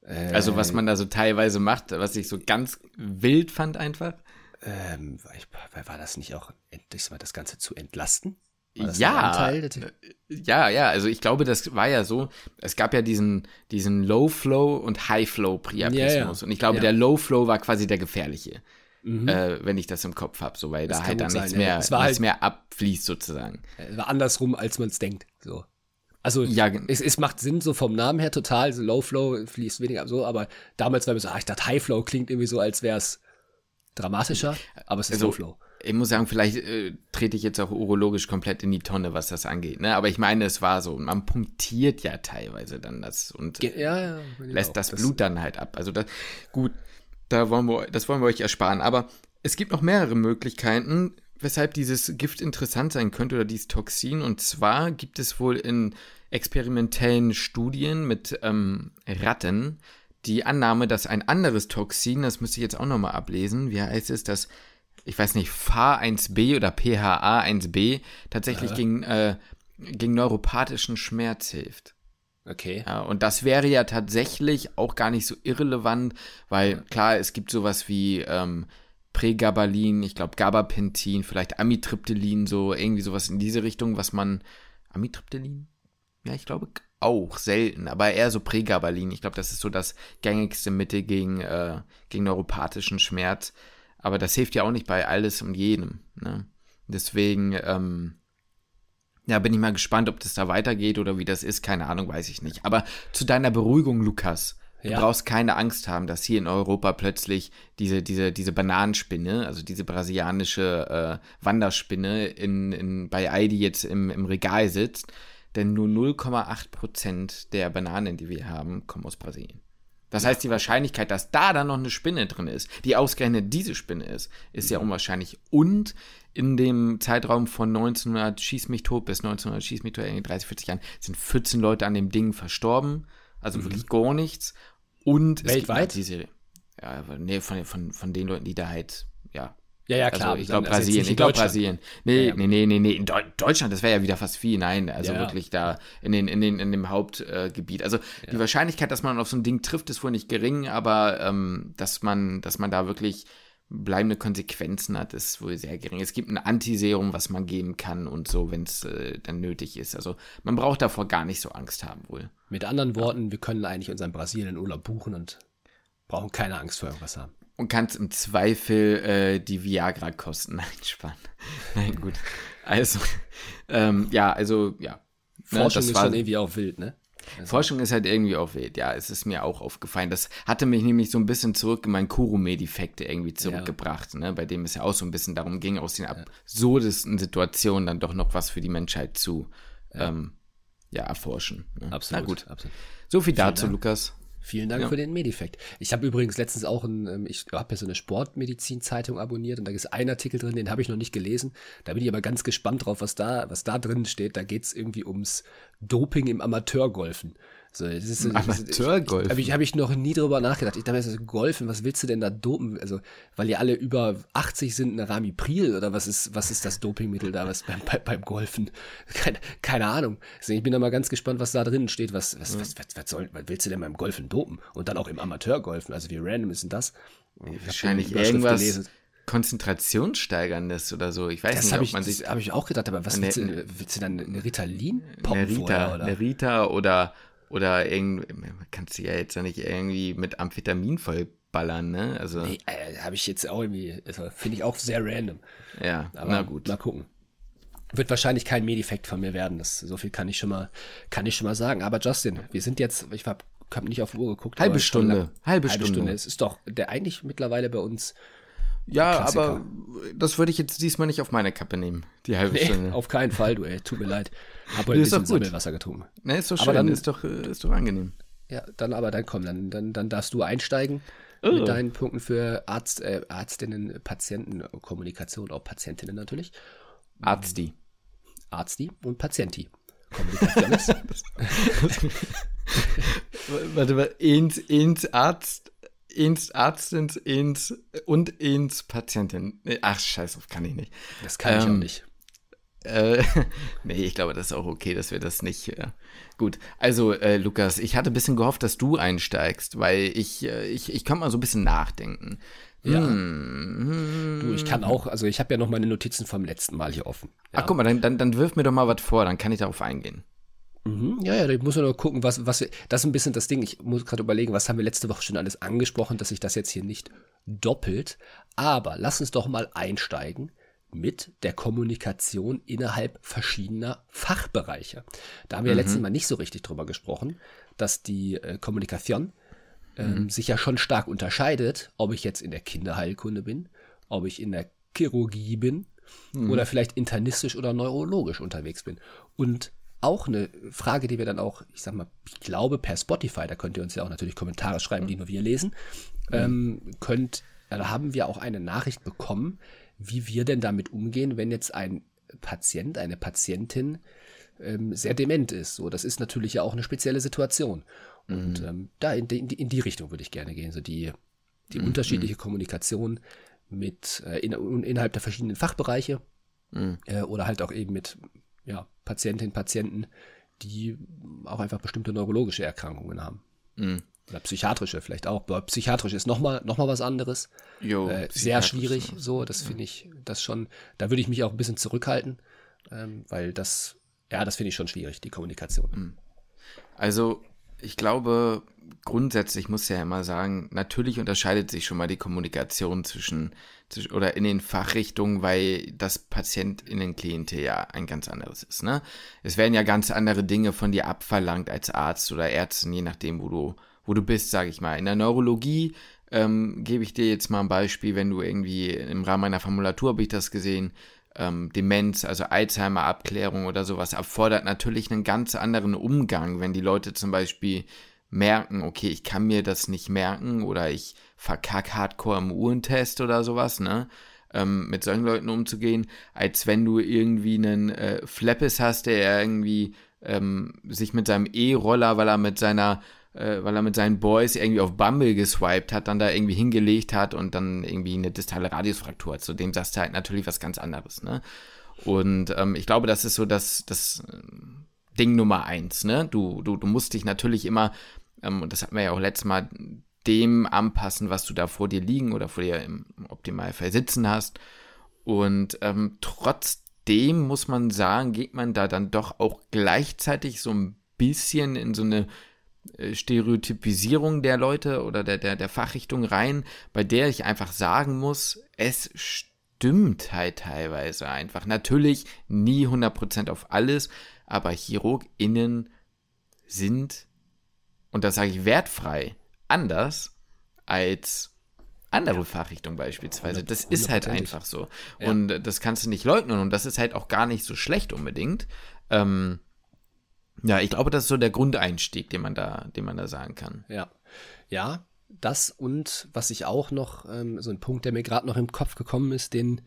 Äh, also was man da so teilweise macht, was ich so ganz wild fand einfach. Ähm, war das nicht auch, das Ganze zu entlasten? Ja, äh, ja, ja, also ich glaube, das war ja so, es gab ja diesen, diesen Low-Flow und High-Flow-Priapismus. Ja, ja. Und ich glaube, ja. der Low-Flow war quasi der gefährliche mhm. äh, wenn ich das im Kopf habe, so weil das da halt dann nichts, sein, mehr, ja. nichts halt, mehr abfließt sozusagen. Es war andersrum, als man es denkt. So. Also ja, es, es macht Sinn so vom Namen her total, so Low Flow fließt weniger so, aber damals war mir so, ah, ich dachte High Flow klingt irgendwie so, als wäre es dramatischer, aber es ist also, Low Flow. Ich muss sagen, vielleicht äh, trete ich jetzt auch urologisch komplett in die Tonne, was das angeht. Ne? Aber ich meine, es war so, man punktiert ja teilweise dann das und ja, ja, lässt das, das Blut dann halt ab. Also das, gut, da wollen wir, das wollen wir euch ersparen. Aber es gibt noch mehrere Möglichkeiten, weshalb dieses Gift interessant sein könnte oder dieses Toxin. Und zwar gibt es wohl in experimentellen Studien mit ähm, Ratten die Annahme, dass ein anderes Toxin, das müsste ich jetzt auch nochmal ablesen, wie heißt es, das, ich weiß nicht, PHA1b oder PHA1b tatsächlich ja. gegen, äh, gegen neuropathischen Schmerz hilft. Okay. Ja, und das wäre ja tatsächlich auch gar nicht so irrelevant, weil klar, es gibt sowas wie ähm, Pregabalin, ich glaube Gabapentin, vielleicht Amitriptylin, so irgendwie sowas in diese Richtung, was man. Amitriptylin? Ja, ich glaube auch selten, aber eher so Pregabalin. Ich glaube, das ist so das gängigste Mittel gegen, äh, gegen neuropathischen Schmerz. Aber das hilft ja auch nicht bei alles und jedem. Ne? Deswegen, ähm, ja, bin ich mal gespannt, ob das da weitergeht oder wie das ist. Keine Ahnung, weiß ich nicht. Aber zu deiner Beruhigung, Lukas. Du ja. brauchst keine Angst haben, dass hier in Europa plötzlich diese, diese, diese Bananenspinne, also diese brasilianische äh, Wanderspinne in, in, bei Aldi jetzt im, im Regal sitzt. Denn nur 0,8 Prozent der Bananen, die wir haben, kommen aus Brasilien. Das heißt, die Wahrscheinlichkeit, dass da dann noch eine Spinne drin ist, die ausgerechnet diese Spinne ist, ist ja mhm. unwahrscheinlich. Und in dem Zeitraum von 1900 Schieß mich tot bis 1900 Schieß mich tot, irgendwie 30, 40 Jahren, sind 14 Leute an dem Ding verstorben. Also mhm. wirklich gar nichts. Und weltweit? Halt diese, ja, nee, von, von, von den Leuten, die da halt, ja, ja, ja, klar. Also, ich glaube Brasilien. Ich glaube Brasilien. Nee, ja, ja. nee, nee, nee, nee. In Deutschland, das wäre ja wieder fast viel. Nein, also ja, wirklich da in, den, in, den, in dem Hauptgebiet. Äh, also die Wahrscheinlichkeit, dass man auf so ein Ding trifft, ist wohl nicht gering, aber ähm, dass man, dass man da wirklich bleibende Konsequenzen hat, ist wohl sehr gering. Es gibt ein Antiserum, was man geben kann und so, wenn es äh, dann nötig ist. Also man braucht davor gar nicht so Angst haben wohl. Mit anderen Worten, wir können eigentlich unseren Brasilien-Urlaub buchen und brauchen keine Angst vor irgendwas haben und kannst im Zweifel äh, die Viagra-Kosten einsparen. Nein, gut. Also, ähm, ja, also, ja. Ne, Forschung ne, ist schon irgendwie auch wild, ne? Also. Forschung ist halt irgendwie auch wild, ja, es ist mir auch aufgefallen. Das hatte mich nämlich so ein bisschen zurück in meinen Kurume-Defekte irgendwie zurückgebracht, ja. ne? bei dem es ja auch so ein bisschen darum ging, aus den absurdesten Situationen dann doch noch was für die Menschheit zu ja. Ähm, ja, erforschen. Ne? Absolut. Na gut. Absolut. So viel dazu, Lukas. Vielen Dank ja. für den Medifekt. Ich habe übrigens letztens auch ein, ähm, ich habe ja so eine Sportmedizin-Zeitung abonniert und da ist ein Artikel drin, den habe ich noch nicht gelesen. Da bin ich aber ganz gespannt drauf, was da, was da drin steht. Da geht es irgendwie ums Doping im Amateurgolfen. So, das ist, Amateurgolf. Habe ich, hab ich noch nie drüber nachgedacht. Ich dachte, Golfen, was willst du denn da dopen? Also, weil die alle über 80 sind, eine Ramipril oder was ist, was ist das Dopingmittel da was beim, beim, beim Golfen? Keine, keine Ahnung. Also ich bin da mal ganz gespannt, was da drin steht. Was, was, was, was, was, soll, was willst du denn beim Golfen dopen? Und dann auch im Amateurgolfen. Also wie random ist denn das? Wahrscheinlich irgendwas. Gelesen. Konzentrationssteigerndes oder so. Ich weiß das nicht, ob ich, man sich. habe ich auch gedacht, aber was willst, du, willst du dann eine Ritalin poppen eine Rita, vorher, oder? Eine Rita oder oder irgendwie, kannst du ja jetzt ja nicht irgendwie mit Amphetamin vollballern, ne? Also. Nee, äh, habe ich jetzt auch irgendwie, also finde ich auch sehr random. Ja, Aber na gut. Mal gucken. Wird wahrscheinlich kein Medifekt von mir werden. Das, so viel kann ich schon mal, kann ich schon mal sagen. Aber Justin, wir sind jetzt, ich habe hab nicht auf die Uhr geguckt. Halbe Stunde. Lang, halbe, halbe Stunde. Stunde. Es ist doch der eigentlich mittlerweile bei uns. Ja, Klassiker. aber das würde ich jetzt diesmal nicht auf meine Kappe nehmen, die halbe nee, Stunde. Auf keinen Fall, du, ey, tut mir leid. Heute ein bisschen Sammelwasser getrunken. Ne, ist doch schön, aber dann, ist doch, äh, ist doch angenehm. Ja, dann aber, dann komm, dann, dann, dann darfst du einsteigen oh. mit deinen Punkten für Arzt, äh, Ärztinnen, Patienten, Kommunikation, auch Patientinnen natürlich. Arzti. Arzti und Patienti. Kommunikation Warte mal, ins, ins Arzt, ins Arztins, ins und ins Patientin. Ach, scheiße, kann ich nicht. Das kann ähm, ich auch ähm, nicht. Äh, nee, ich glaube, das ist auch okay, dass wir das nicht. Äh, gut, also äh, Lukas, ich hatte ein bisschen gehofft, dass du einsteigst, weil ich, äh, ich, ich kann mal so ein bisschen nachdenken. Ja. Hm. Du, ich kann auch, also ich habe ja noch meine Notizen vom letzten Mal hier offen. Ja. Ach, guck mal, dann, dann, dann wirf mir doch mal was vor, dann kann ich darauf eingehen. Mhm. Ja, ja, ich muss nur gucken, was, was wir, das ist ein bisschen das Ding, ich muss gerade überlegen, was haben wir letzte Woche schon alles angesprochen, dass sich das jetzt hier nicht doppelt. Aber lass uns doch mal einsteigen mit der Kommunikation innerhalb verschiedener Fachbereiche. Da haben wir mhm. letztes Mal nicht so richtig drüber gesprochen, dass die äh, Kommunikation ähm, mhm. sich ja schon stark unterscheidet, ob ich jetzt in der Kinderheilkunde bin, ob ich in der Chirurgie bin mhm. oder vielleicht internistisch oder neurologisch unterwegs bin. Und auch eine Frage, die wir dann auch, ich sag mal, ich glaube per Spotify, da könnt ihr uns ja auch natürlich Kommentare schreiben, die nur wir lesen, mhm. ähm, könnt, da haben wir auch eine Nachricht bekommen, wie wir denn damit umgehen, wenn jetzt ein Patient, eine Patientin ähm, sehr dement ist. So, das ist natürlich ja auch eine spezielle Situation. Und mhm. ähm, da in die, in die Richtung würde ich gerne gehen. So die, die mhm. unterschiedliche Kommunikation mit äh, in, innerhalb der verschiedenen Fachbereiche mhm. äh, oder halt auch eben mit ja, Patientinnen, Patienten, die auch einfach bestimmte neurologische Erkrankungen haben. Oder psychiatrische vielleicht auch. Aber psychiatrisch ist nochmal noch mal was anderes. Jo, äh, sehr schwierig, so. Das finde ich, das schon, da würde ich mich auch ein bisschen zurückhalten, ähm, weil das, ja, das finde ich schon schwierig, die Kommunikation. Mhm. Also, ich glaube, grundsätzlich muss ja immer sagen, natürlich unterscheidet sich schon mal die Kommunikation zwischen, zwischen oder in den Fachrichtungen, weil das Patientinnen-Klientel ja ein ganz anderes ist. Ne? Es werden ja ganz andere Dinge von dir abverlangt als Arzt oder Ärztin, je nachdem, wo du, wo du bist, sage ich mal. In der Neurologie ähm, gebe ich dir jetzt mal ein Beispiel, wenn du irgendwie im Rahmen meiner Formulatur habe ich das gesehen, ähm, Demenz, also Alzheimer-Abklärung oder sowas, erfordert natürlich einen ganz anderen Umgang, wenn die Leute zum Beispiel merken, okay, ich kann mir das nicht merken oder ich verkack hardcore im Uhrentest oder sowas, ne? Ähm, mit solchen Leuten umzugehen, als wenn du irgendwie einen äh, Flappes hast, der irgendwie ähm, sich mit seinem E-Roller, weil er mit seiner äh, weil er mit seinen Boys irgendwie auf Bumble geswiped hat, dann da irgendwie hingelegt hat und dann irgendwie eine distale Radiusfraktur hat. Zu dem sagst du halt natürlich was ganz anderes, ne? Und ähm, ich glaube, das ist so das, das äh, Ding Nummer eins, ne? Du, du, du musst dich natürlich immer, ähm, und das hatten wir ja auch letztes Mal, dem anpassen, was du da vor dir liegen oder vor dir im Optimalfall sitzen hast. Und ähm, trotzdem muss man sagen, geht man da dann doch auch gleichzeitig so ein bisschen in so eine Stereotypisierung der Leute oder der, der, der Fachrichtung rein, bei der ich einfach sagen muss, es stimmt halt teilweise einfach. Natürlich nie 100% auf alles, aber ChirurgInnen sind, und das sage ich wertfrei, anders als andere ja. Fachrichtungen beispielsweise. Das ist halt einfach so. Ja. Und das kannst du nicht leugnen und das ist halt auch gar nicht so schlecht unbedingt. Ähm, ja, ich glaube, das ist so der Grundeinstieg, den man da, den man da sagen kann. Ja. Ja, das und was ich auch noch, ähm, so ein Punkt, der mir gerade noch im Kopf gekommen ist, den,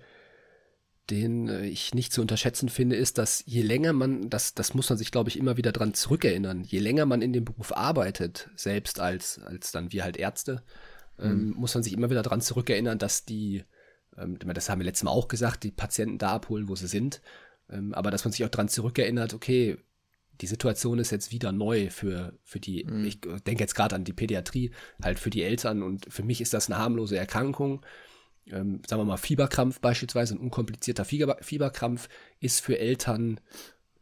den äh, ich nicht zu unterschätzen finde, ist, dass je länger man, das, das muss man sich, glaube ich, immer wieder dran zurückerinnern, je länger man in dem Beruf arbeitet, selbst als, als dann wir halt Ärzte, ähm, mhm. muss man sich immer wieder dran zurückerinnern, dass die, ähm, das haben wir letztes Mal auch gesagt, die Patienten da abholen, wo sie sind, ähm, aber dass man sich auch dran zurückerinnert, okay, die Situation ist jetzt wieder neu für, für die, mhm. ich denke jetzt gerade an die Pädiatrie, halt für die Eltern und für mich ist das eine harmlose Erkrankung. Ähm, sagen wir mal Fieberkrampf beispielsweise, ein unkomplizierter Fieber, Fieberkrampf ist für Eltern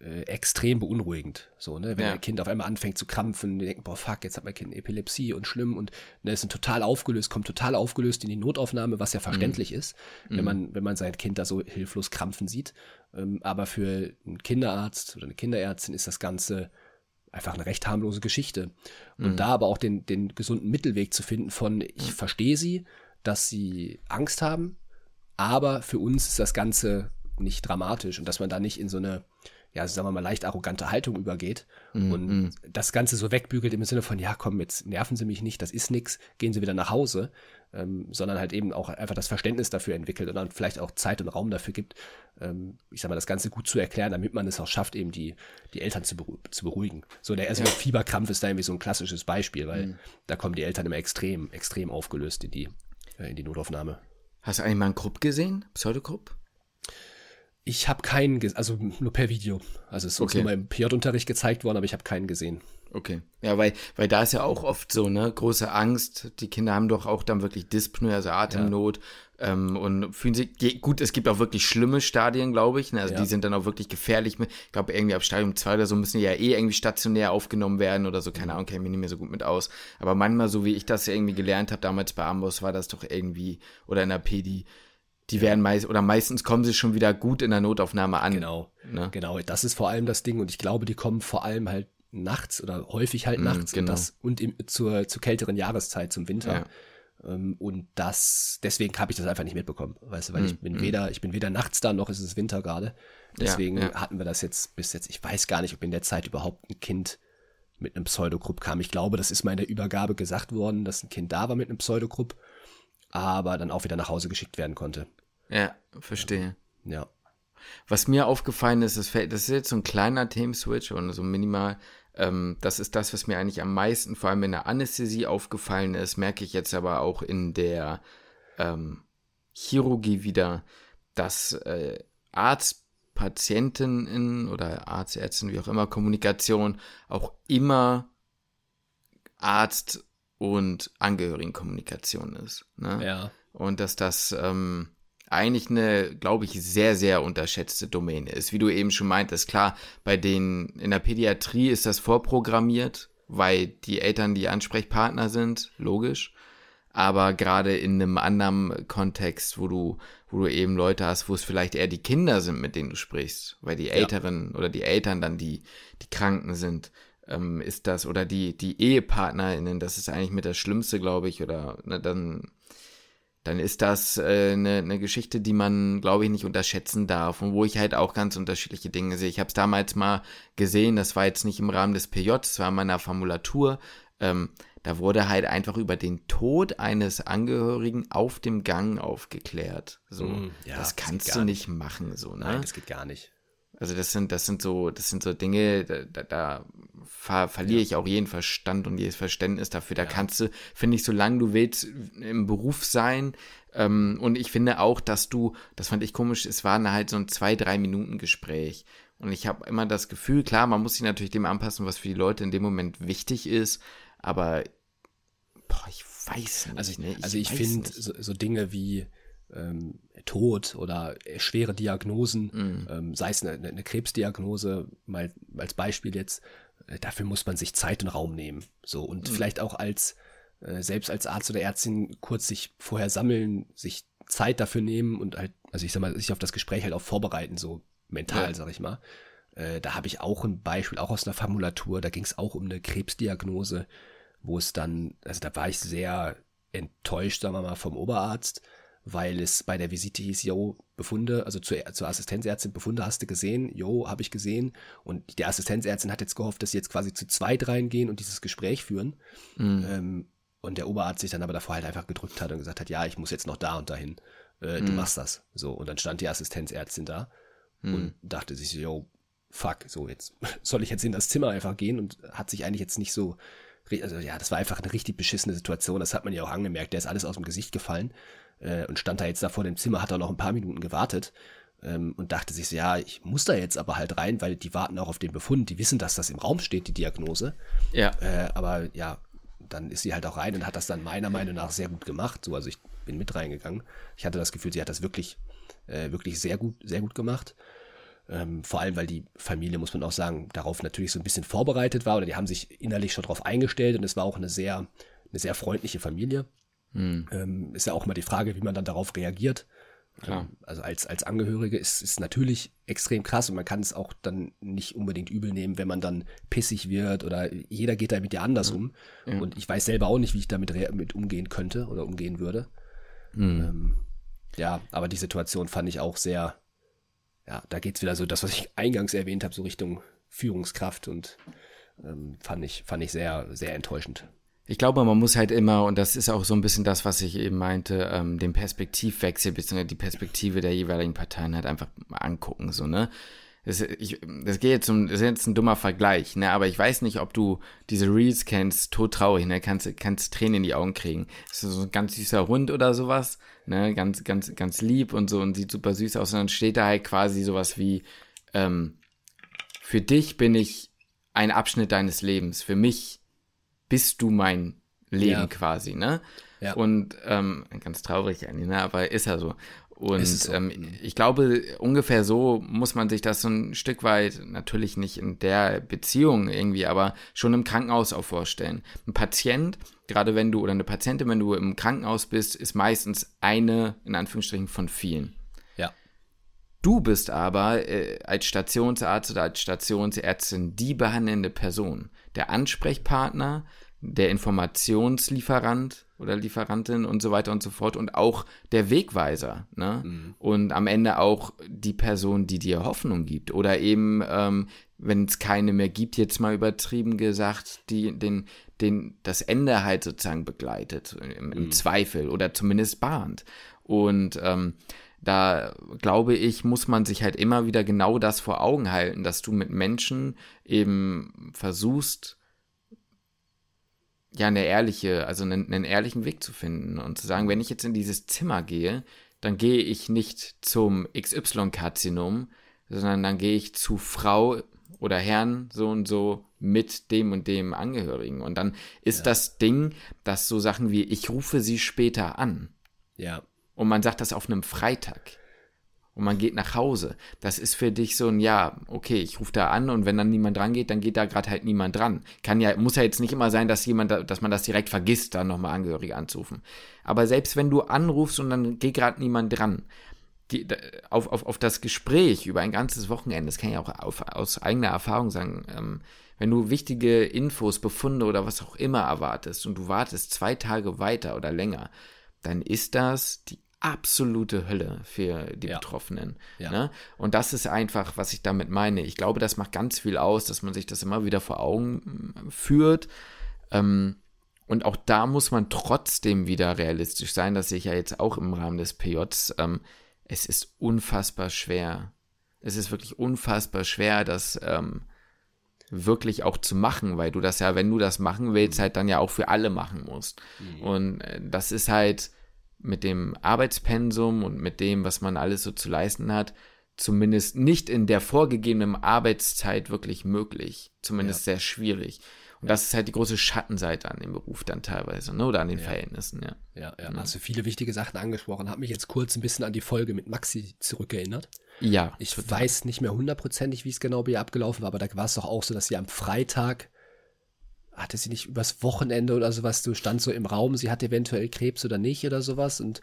äh, extrem beunruhigend. So, ne? Wenn ja. ein Kind auf einmal anfängt zu krampfen, die denken, boah, fuck, jetzt hat mein Kind Epilepsie und schlimm und ne, ist total aufgelöst, kommt total aufgelöst in die Notaufnahme, was ja mhm. verständlich mhm. ist, wenn mhm. man, wenn man sein Kind da so hilflos krampfen sieht. Ähm, aber für einen Kinderarzt oder eine Kinderärztin ist das Ganze einfach eine recht harmlose Geschichte. Und mhm. da aber auch den, den gesunden Mittelweg zu finden von, ich mhm. verstehe sie, dass sie Angst haben, aber für uns ist das Ganze nicht dramatisch und dass man da nicht in so eine ja, sagen wir mal, leicht arrogante Haltung übergeht mm, und mm. das Ganze so wegbügelt im Sinne von, ja, komm, jetzt nerven Sie mich nicht, das ist nix, gehen Sie wieder nach Hause, ähm, sondern halt eben auch einfach das Verständnis dafür entwickelt und dann vielleicht auch Zeit und Raum dafür gibt, ähm, ich sag mal, das Ganze gut zu erklären, damit man es auch schafft, eben die, die Eltern zu, beru zu beruhigen. So, der erste ja. Fieberkrampf ist da irgendwie so ein klassisches Beispiel, weil mm. da kommen die Eltern immer extrem, extrem aufgelöst in die, äh, in die Notaufnahme. Hast du eigentlich mal einen Krupp gesehen? Pseudokrupp? Ich habe keinen, also nur per Video. Also es ist okay. nur mal im PJ-Unterricht gezeigt worden, aber ich habe keinen gesehen. Okay. Ja, weil, weil da ist ja auch oft so, ne, große Angst. Die Kinder haben doch auch dann wirklich Dyspnoe, also Atemnot. Ja. Ähm, und fühlen sich, gut, es gibt auch wirklich schlimme Stadien, glaube ich. Ne? Also ja. die sind dann auch wirklich gefährlich. Ich glaube, irgendwie ab Stadium 2 oder so müssen die ja eh irgendwie stationär aufgenommen werden oder so. Keine mhm. Ahnung, kenne ich mich nicht mehr so gut mit aus. Aber manchmal, so wie ich das irgendwie gelernt habe, damals bei Amboss war das doch irgendwie, oder in der PD, die werden meist, oder meistens kommen sie schon wieder gut in der Notaufnahme an. Genau. Ne? Genau, das ist vor allem das Ding. Und ich glaube, die kommen vor allem halt nachts oder häufig halt mhm, nachts genau. und, das, und im, zur, zur kälteren Jahreszeit, zum Winter. Ja. Ähm, und das, deswegen habe ich das einfach nicht mitbekommen, weißt du, weil mhm. ich bin mhm. weder, ich bin weder nachts da noch ist es Winter gerade. Deswegen ja, ja. hatten wir das jetzt bis jetzt, ich weiß gar nicht, ob in der Zeit überhaupt ein Kind mit einem Pseudogrupp kam. Ich glaube, das ist mal in der Übergabe gesagt worden, dass ein Kind da war mit einem Pseudogrupp, aber dann auch wieder nach Hause geschickt werden konnte. Ja, verstehe. Ja. Was mir aufgefallen ist, das, ist jetzt so ein kleiner Themenswitch und so minimal, ähm, das ist das, was mir eigentlich am meisten, vor allem in der Anästhesie aufgefallen ist, merke ich jetzt aber auch in der ähm, Chirurgie wieder, dass äh, Arzt-Patientinnen oder Arztärztin, wie auch immer, Kommunikation auch immer Arzt- und Angehörigenkommunikation ist. Ne? Ja. Und dass das ähm, eigentlich eine, glaube ich, sehr, sehr unterschätzte Domäne ist. Wie du eben schon meintest, klar, bei den, in der Pädiatrie ist das vorprogrammiert, weil die Eltern die Ansprechpartner sind, logisch. Aber gerade in einem anderen Kontext, wo du, wo du eben Leute hast, wo es vielleicht eher die Kinder sind, mit denen du sprichst, weil die Älteren ja. oder die Eltern dann die, die Kranken sind, ähm, ist das, oder die, die EhepartnerInnen, das ist eigentlich mit das Schlimmste, glaube ich, oder ne, dann dann ist das äh, eine, eine Geschichte, die man, glaube ich, nicht unterschätzen darf und wo ich halt auch ganz unterschiedliche Dinge sehe. Ich habe es damals mal gesehen, das war jetzt nicht im Rahmen des PJ, das war in meiner Formulatur. Ähm, da wurde halt einfach über den Tod eines Angehörigen auf dem Gang aufgeklärt. So, mm, ja, das kannst das du nicht machen, so, ne? Nein, das geht gar nicht. Also das sind, das sind so, das sind so Dinge, da, da, da ver verliere ja. ich auch jeden Verstand und jedes Verständnis dafür. Da ja. kannst du, finde ich, solange du willst, im Beruf sein. Ähm, und ich finde auch, dass du, das fand ich komisch, es war halt so ein zwei, drei Minuten Gespräch. Und ich habe immer das Gefühl, klar, man muss sich natürlich dem anpassen, was für die Leute in dem Moment wichtig ist. Aber, boah, ich weiß nicht. Also ich, ne? ich, also ich finde so, so Dinge wie, ähm, Tod oder schwere Diagnosen, mm. ähm, sei es eine, eine, Krebsdiagnose, mal als Beispiel jetzt, äh, dafür muss man sich Zeit und Raum nehmen. So und mm. vielleicht auch als äh, selbst als Arzt oder Ärztin kurz sich vorher sammeln, sich Zeit dafür nehmen und halt, also ich sag mal, sich auf das Gespräch halt auch vorbereiten, so mental, ja. sag ich mal. Äh, da habe ich auch ein Beispiel, auch aus einer Formulatur, da ging es auch um eine Krebsdiagnose, wo es dann, also da war ich sehr enttäuscht, sagen wir mal, vom Oberarzt, weil es bei der Visite hieß, yo, Befunde, also zur, zur Assistenzärztin, Befunde hast du gesehen, yo, habe ich gesehen. Und die Assistenzärztin hat jetzt gehofft, dass sie jetzt quasi zu zweit reingehen und dieses Gespräch führen. Mhm. Ähm, und der Oberarzt sich dann aber davor halt einfach gedrückt hat und gesagt hat, ja, ich muss jetzt noch da und dahin. Äh, mhm. Du machst das. So, und dann stand die Assistenzärztin da mhm. und dachte sich so, yo, fuck, so jetzt soll ich jetzt in das Zimmer einfach gehen und hat sich eigentlich jetzt nicht so, also ja, das war einfach eine richtig beschissene Situation, das hat man ja auch angemerkt, der ist alles aus dem Gesicht gefallen äh, und stand da jetzt da vor dem Zimmer, hat da noch ein paar Minuten gewartet ähm, und dachte sich so, ja, ich muss da jetzt aber halt rein, weil die warten auch auf den Befund, die wissen, dass das im Raum steht, die Diagnose. Ja. Äh, aber ja, dann ist sie halt auch rein und hat das dann meiner Meinung nach sehr gut gemacht. So, also ich bin mit reingegangen. Ich hatte das Gefühl, sie hat das wirklich, äh, wirklich sehr gut, sehr gut gemacht. Ähm, vor allem, weil die Familie, muss man auch sagen, darauf natürlich so ein bisschen vorbereitet war oder die haben sich innerlich schon darauf eingestellt und es war auch eine sehr, eine sehr freundliche Familie. Hm. Ähm, ist ja auch mal die Frage, wie man dann darauf reagiert. Klar. Ähm, also als, als Angehörige ist es natürlich extrem krass und man kann es auch dann nicht unbedingt übel nehmen, wenn man dann pissig wird oder jeder geht damit ja anders um. Ja. Und ich weiß selber auch nicht, wie ich damit mit umgehen könnte oder umgehen würde. Mhm. Ähm, ja, aber die Situation fand ich auch sehr, ja, da geht es wieder so, das, was ich eingangs erwähnt habe, so Richtung Führungskraft und ähm, fand ich, fand ich sehr, sehr enttäuschend. Ich glaube, man muss halt immer, und das ist auch so ein bisschen das, was ich eben meinte, ähm, den Perspektivwechsel bzw. die Perspektive der jeweiligen Parteien halt einfach angucken, so, ne? das, ich, das geht jetzt um, das ist jetzt ein dummer Vergleich, ne, aber ich weiß nicht, ob du diese Reels kennst, todtraurig, ne, kannst, kannst Tränen in die Augen kriegen. Das ist so ein ganz süßer Hund oder sowas, ne, ganz, ganz, ganz lieb und so und sieht super süß aus und dann steht da halt quasi sowas wie, ähm, für dich bin ich ein Abschnitt deines Lebens, für mich bist du mein Leben ja. quasi, ne? Ja. Und ähm, ganz traurig eigentlich, ne? Aber ist ja so. Und so. ähm, mhm. ich glaube, ungefähr so muss man sich das so ein Stück weit, natürlich nicht in der Beziehung irgendwie, aber schon im Krankenhaus auch vorstellen. Ein Patient, gerade wenn du, oder eine Patientin, wenn du im Krankenhaus bist, ist meistens eine, in Anführungsstrichen, von vielen. Ja. Du bist aber äh, als Stationsarzt oder als Stationsärztin die behandelnde Person. Der Ansprechpartner, der Informationslieferant oder Lieferantin und so weiter und so fort und auch der Wegweiser ne? Mhm. und am Ende auch die Person, die dir Hoffnung gibt oder eben, ähm, wenn es keine mehr gibt, jetzt mal übertrieben gesagt, die den, den, das Ende halt sozusagen begleitet, im, im mhm. Zweifel oder zumindest bahnt. Und ähm, da glaube ich, muss man sich halt immer wieder genau das vor Augen halten, dass du mit Menschen eben versuchst, ja, eine ehrliche, also einen, einen ehrlichen Weg zu finden und zu sagen, wenn ich jetzt in dieses Zimmer gehe, dann gehe ich nicht zum XY-Karzinom, sondern dann gehe ich zu Frau oder Herrn so und so mit dem und dem Angehörigen. Und dann ist ja. das Ding, dass so Sachen wie ich rufe sie später an. Ja. Und man sagt das auf einem Freitag und man geht nach Hause. Das ist für dich so ein Ja, okay, ich rufe da an und wenn dann niemand dran geht, dann geht da gerade halt niemand dran. Kann ja, muss ja jetzt nicht immer sein, dass jemand, dass man das direkt vergisst, dann nochmal Angehörige anzurufen. Aber selbst wenn du anrufst und dann geht gerade niemand dran, auf, auf, auf das Gespräch über ein ganzes Wochenende, das kann ich auch auf, aus eigener Erfahrung sagen, ähm, wenn du wichtige Infos, Befunde oder was auch immer erwartest und du wartest zwei Tage weiter oder länger, dann ist das die absolute Hölle für die ja. Betroffenen. Ja. Ne? Und das ist einfach, was ich damit meine. Ich glaube, das macht ganz viel aus, dass man sich das immer wieder vor Augen mm, führt. Ähm, und auch da muss man trotzdem wieder realistisch sein, das sehe ich ja jetzt auch im Rahmen des PJs. Ähm, es ist unfassbar schwer. Es ist wirklich unfassbar schwer, das ähm, wirklich auch zu machen, weil du das ja, wenn du das machen willst, halt dann ja auch für alle machen musst. Mhm. Und äh, das ist halt, mit dem Arbeitspensum und mit dem, was man alles so zu leisten hat, zumindest nicht in der vorgegebenen Arbeitszeit wirklich möglich. Zumindest ja. sehr schwierig. Und das ist halt die große Schattenseite an dem Beruf dann teilweise, ne? Oder an den ja. Verhältnissen, ja. Ja, ja. Mhm. Hast du viele wichtige Sachen angesprochen. Hat mich jetzt kurz ein bisschen an die Folge mit Maxi zurückerinnert. Ja. Ich total. weiß nicht mehr hundertprozentig, wie es genau bei ihr abgelaufen war, aber da war es doch auch so, dass sie am Freitag hatte sie nicht übers Wochenende oder sowas, du stand so im Raum, sie hat eventuell Krebs oder nicht oder sowas und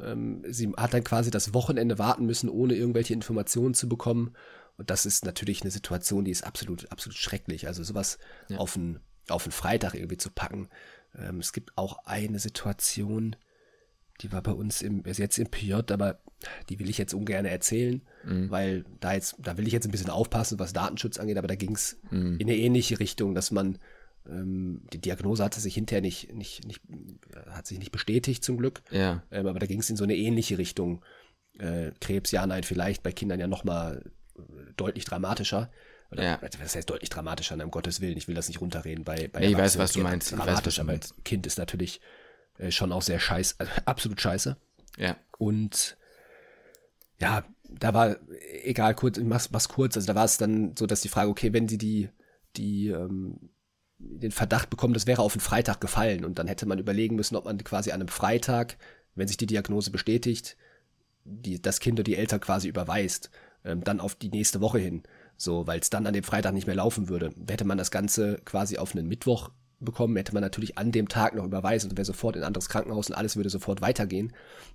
ähm, sie hat dann quasi das Wochenende warten müssen, ohne irgendwelche Informationen zu bekommen. Und das ist natürlich eine Situation, die ist absolut, absolut schrecklich. Also sowas ja. auf einen auf einen Freitag irgendwie zu packen. Ähm, es gibt auch eine Situation, die war bei uns im, jetzt im PJ, aber die will ich jetzt ungern erzählen, mhm. weil da jetzt, da will ich jetzt ein bisschen aufpassen, was Datenschutz angeht, aber da ging es mhm. in eine ähnliche Richtung, dass man die Diagnose hatte sich hinterher nicht, nicht, nicht, hat sich nicht bestätigt zum Glück. Ja. Ähm, aber da ging es in so eine ähnliche Richtung. Äh, Krebs, ja, nein, vielleicht bei Kindern ja nochmal äh, deutlich dramatischer. Oder, ja. Was heißt deutlich dramatischer, um Gottes Willen, ich will das nicht runterreden. Bei, bei ich weiß, was du meinst. Dramatisch, aber Kind ist natürlich äh, schon auch sehr scheiße, also absolut scheiße. Ja. Und ja, da war, egal, kurz, mach's, mach's kurz, also da war es dann so, dass die Frage, okay, wenn sie die, die ähm, den Verdacht bekommen, das wäre auf einen Freitag gefallen. Und dann hätte man überlegen müssen, ob man quasi an einem Freitag, wenn sich die Diagnose bestätigt, die, das Kind oder die Eltern quasi überweist, ähm, dann auf die nächste Woche hin. So, weil es dann an dem Freitag nicht mehr laufen würde. Hätte man das Ganze quasi auf einen Mittwoch bekommen, hätte man natürlich an dem Tag noch überweisen und wäre sofort in ein anderes Krankenhaus und alles würde sofort weitergehen.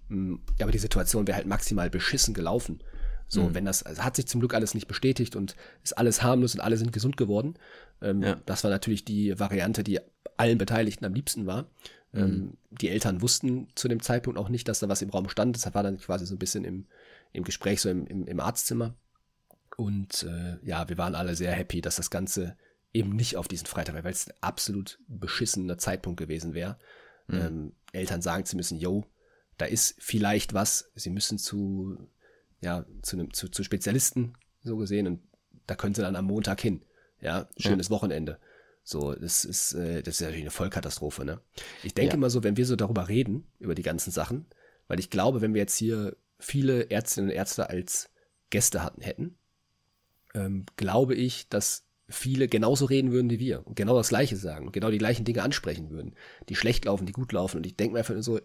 Mm, aber die Situation wäre halt maximal beschissen gelaufen. So, mhm. wenn das, also hat sich zum Glück alles nicht bestätigt und ist alles harmlos und alle sind gesund geworden. Ähm, ja. Das war natürlich die Variante, die allen Beteiligten am liebsten war. Ähm, mhm. Ähm, die Eltern wussten zu dem Zeitpunkt auch nicht, dass da was im Raum stand. Das war dann quasi so ein bisschen im, im Gespräch, so im, im, im Arztzimmer. Und äh, ja, wir waren alle sehr happy, dass das Ganze eben nicht auf diesen Freitag war, weil es ein absolut beschissener Zeitpunkt gewesen wäre. Mhm. Ähm, Eltern sagen zu müssen, yo, da ist vielleicht was, sie müssen zu ja, zu, einem, zu, zu Spezialisten so gesehen, und da können sie dann am Montag hin. Ja, schönes ja. Wochenende. So, das ist, äh, das ist natürlich eine Vollkatastrophe, ne? Ich denke ja. immer so, wenn wir so darüber reden, über die ganzen Sachen, weil ich glaube, wenn wir jetzt hier viele Ärztinnen und Ärzte als Gäste hatten hätten, ähm, glaube ich, dass viele genauso reden würden wie wir und genau das Gleiche sagen und genau die gleichen Dinge ansprechen würden, die schlecht laufen, die gut laufen. Und ich denke mir einfach nur so,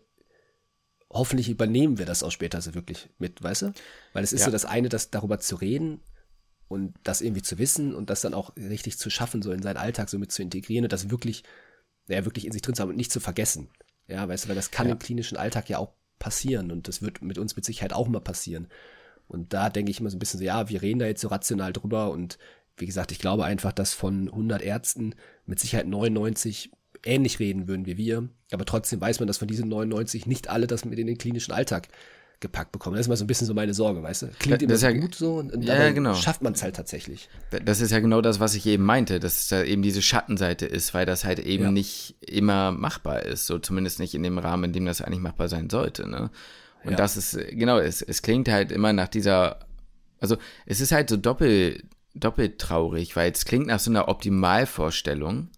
hoffentlich übernehmen wir das auch später so wirklich mit, weißt du? Weil es ist ja. so das eine, das darüber zu reden und das irgendwie zu wissen und das dann auch richtig zu schaffen, so in seinen Alltag so mit zu integrieren und das wirklich, ja, wirklich in sich drin zu haben und nicht zu vergessen. Ja, weißt du, weil das kann ja. im klinischen Alltag ja auch passieren und das wird mit uns mit Sicherheit auch immer passieren. Und da denke ich immer so ein bisschen so, ja, wir reden da jetzt so rational drüber und wie gesagt, ich glaube einfach, dass von 100 Ärzten mit Sicherheit 99 ähnlich reden würden wie wir, aber trotzdem weiß man, dass von diesen 99 nicht alle das mit in den klinischen Alltag gepackt bekommen. Das ist mal so ein bisschen so meine Sorge, weißt du? Klingt immer so ja, gut so und, und ja, genau. schafft man es halt tatsächlich. Das ist ja genau das, was ich eben meinte, dass es da eben diese Schattenseite ist, weil das halt eben ja. nicht immer machbar ist, so zumindest nicht in dem Rahmen, in dem das eigentlich machbar sein sollte, ne? Und das ist, genau, es, es klingt halt immer nach dieser, also es ist halt so doppelt, doppelt traurig, weil es klingt nach so einer Optimalvorstellung,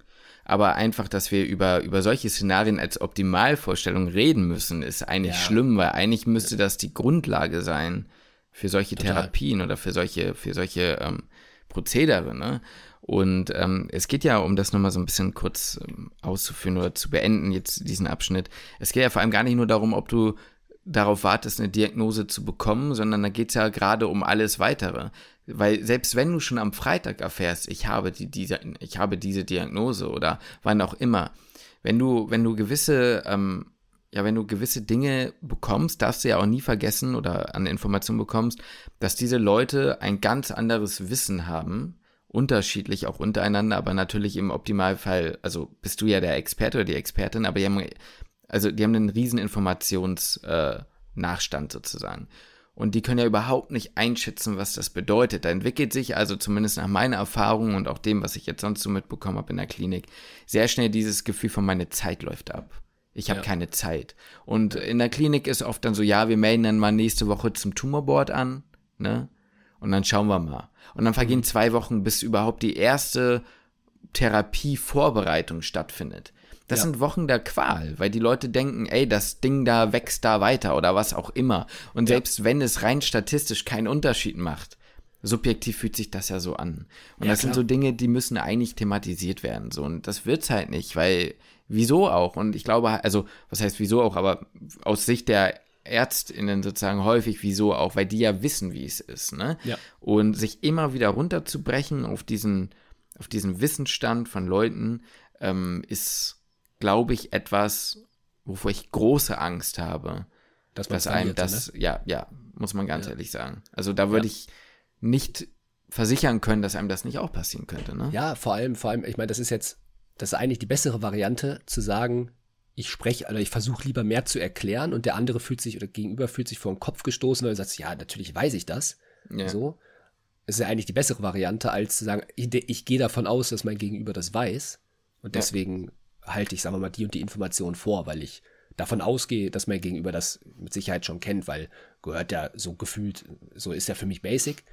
aber einfach, dass wir über, über solche Szenarien als Optimalvorstellung reden müssen, ist eigentlich ja. schlimm, weil eigentlich müsste das die Grundlage sein für solche Total. Therapien oder für solche, für solche ähm, Prozedere, ne? Und ähm, es geht ja, um das nochmal so ein bisschen kurz ähm, auszuführen oder zu beenden, jetzt diesen Abschnitt. Es geht ja vor allem gar nicht nur darum, ob du darauf wartest, eine Diagnose zu bekommen, sondern da geht es ja gerade um alles weitere. Weil selbst wenn du schon am Freitag erfährst, ich habe die, diese, ich habe diese Diagnose oder wann auch immer, wenn du, wenn du gewisse, ähm, ja, wenn du gewisse Dinge bekommst, darfst du ja auch nie vergessen oder an Informationen bekommst, dass diese Leute ein ganz anderes Wissen haben, unterschiedlich auch untereinander, aber natürlich im Optimalfall, also bist du ja der Experte oder die Expertin, aber die haben also die haben einen riesen Informationsnachstand äh, sozusagen. Und die können ja überhaupt nicht einschätzen, was das bedeutet. Da entwickelt sich also zumindest nach meiner Erfahrung und auch dem, was ich jetzt sonst so mitbekommen habe in der Klinik, sehr schnell dieses Gefühl von meine Zeit läuft ab. Ich habe ja. keine Zeit. Und in der Klinik ist oft dann so, ja, wir melden dann mal nächste Woche zum Tumorboard an, ne? Und dann schauen wir mal. Und dann vergehen mhm. zwei Wochen, bis überhaupt die erste Therapievorbereitung stattfindet. Das ja. sind Wochen der Qual, weil die Leute denken, ey, das Ding da wächst da weiter oder was auch immer. Und ja. selbst wenn es rein statistisch keinen Unterschied macht, subjektiv fühlt sich das ja so an. Und ja, das klar. sind so Dinge, die müssen eigentlich thematisiert werden. So. Und das wird's halt nicht, weil wieso auch? Und ich glaube, also, was heißt wieso auch, aber aus Sicht der ÄrztInnen sozusagen häufig wieso auch, weil die ja wissen, wie es ist, ne? Ja. Und sich immer wieder runterzubrechen auf diesen, auf diesen Wissensstand von Leuten, ähm, ist glaube ich, etwas, wovor ich große Angst habe. Dass, dass einem das, ne? ja, ja, muss man ganz ja. ehrlich sagen. Also da würde ja. ich nicht versichern können, dass einem das nicht auch passieren könnte, ne? Ja, vor allem, vor allem, ich meine, das ist jetzt, das ist eigentlich die bessere Variante, zu sagen, ich spreche, also ich versuche lieber mehr zu erklären und der andere fühlt sich oder gegenüber fühlt sich vor den Kopf gestoßen, weil er sagt, ja, natürlich weiß ich das. Ja. So. Das ist ja eigentlich die bessere Variante, als zu sagen, ich, ich gehe davon aus, dass mein Gegenüber das weiß. Und deswegen halte ich, sagen wir mal, die und die Informationen vor, weil ich davon ausgehe, dass mein Gegenüber das mit Sicherheit schon kennt, weil gehört ja so gefühlt, so ist ja für mich basic.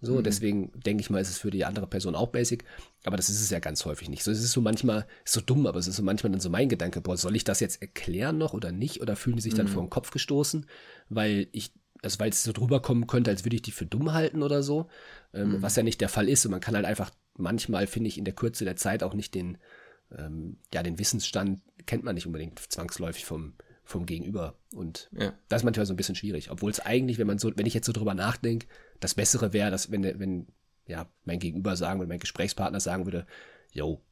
So, mhm. deswegen denke ich mal, ist es für die andere Person auch basic. Aber das ist es ja ganz häufig nicht. So, es ist so manchmal, ist so dumm, aber es ist so manchmal dann so mein Gedanke, boah, soll ich das jetzt erklären noch oder nicht? Oder fühlen die sich dann mhm. vor den Kopf gestoßen? Weil ich, also weil es so drüber kommen könnte, als würde ich die für dumm halten oder so. Ähm, mhm. Was ja nicht der Fall ist. Und man kann halt einfach manchmal, finde ich, in der Kürze der Zeit auch nicht den, ähm, ja, den Wissensstand kennt man nicht unbedingt zwangsläufig vom, vom Gegenüber. Und ja. das ist manchmal so ein bisschen schwierig. Obwohl es eigentlich, wenn man so, wenn ich jetzt so drüber nachdenke, das Bessere wäre, dass wenn, wenn, ja, mein Gegenüber sagen würde, mein Gesprächspartner sagen würde, yo,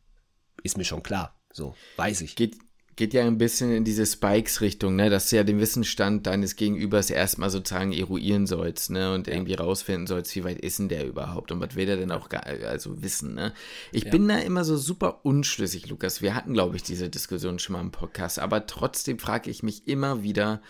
ist mir schon klar. So, weiß ich. Geht, geht ja ein bisschen in diese Spikes-Richtung, ne, dass du ja den Wissensstand deines Gegenübers erstmal sozusagen eruieren sollst, ne, und irgendwie rausfinden sollst, wie weit ist denn der überhaupt und was will der denn auch gar, also wissen, ne. Ich ja. bin da immer so super unschlüssig, Lukas. Wir hatten, glaube ich, diese Diskussion schon mal im Podcast, aber trotzdem frage ich mich immer wieder,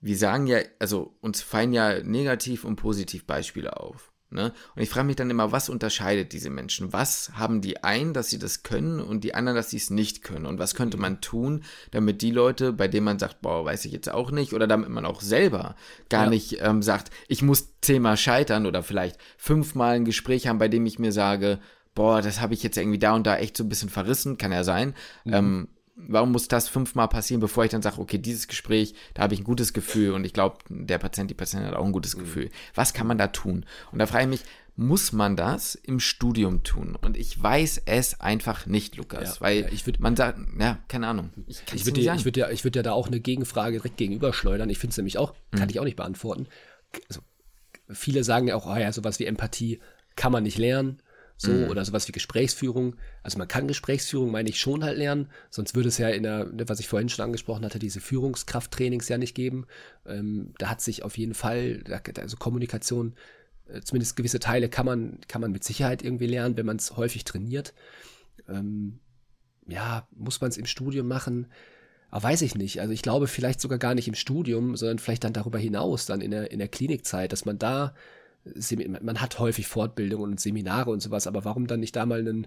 wir sagen ja, also uns fallen ja negativ und positiv Beispiele auf. Ne? Und ich frage mich dann immer, was unterscheidet diese Menschen? Was haben die einen, dass sie das können und die anderen, dass sie es nicht können? Und was könnte man tun, damit die Leute, bei denen man sagt, boah, weiß ich jetzt auch nicht, oder damit man auch selber gar ja. nicht ähm, sagt, ich muss zehnmal scheitern oder vielleicht fünfmal ein Gespräch haben, bei dem ich mir sage, boah, das habe ich jetzt irgendwie da und da echt so ein bisschen verrissen, kann ja sein. Mhm. Ähm, warum muss das fünfmal passieren, bevor ich dann sage, okay, dieses Gespräch, da habe ich ein gutes Gefühl und ich glaube, der Patient, die Patientin hat auch ein gutes mhm. Gefühl. Was kann man da tun? Und da frage ich mich, muss man das im Studium tun? Und ich weiß es einfach nicht, Lukas, ja, weil ja, ich würd, man sagt, ja, keine Ahnung. Ich, ich würde dir, ich würd dir, ich würd dir da auch eine Gegenfrage direkt gegenüberschleudern. Ich finde es nämlich auch, kann mhm. ich auch nicht beantworten. Also, viele sagen ja auch, oh ja, sowas wie Empathie kann man nicht lernen so mhm. oder sowas wie Gesprächsführung. Also man kann Gesprächsführung, meine ich, schon halt lernen, sonst würde es ja in der, ne, was ich vorhin schon angesprochen hatte, diese Führungskrafttrainings ja nicht geben. Ähm, da hat sich auf jeden Fall, also Kommunikation, äh, zumindest gewisse Teile kann man, kann man mit Sicherheit irgendwie lernen, wenn man es häufig trainiert. Ähm, ja, muss man es im Studium machen? Aber weiß ich nicht. Also ich glaube vielleicht sogar gar nicht im Studium, sondern vielleicht dann darüber hinaus, dann in der, in der Klinikzeit, dass man da man hat häufig Fortbildungen und Seminare und sowas, aber warum dann nicht da mal ein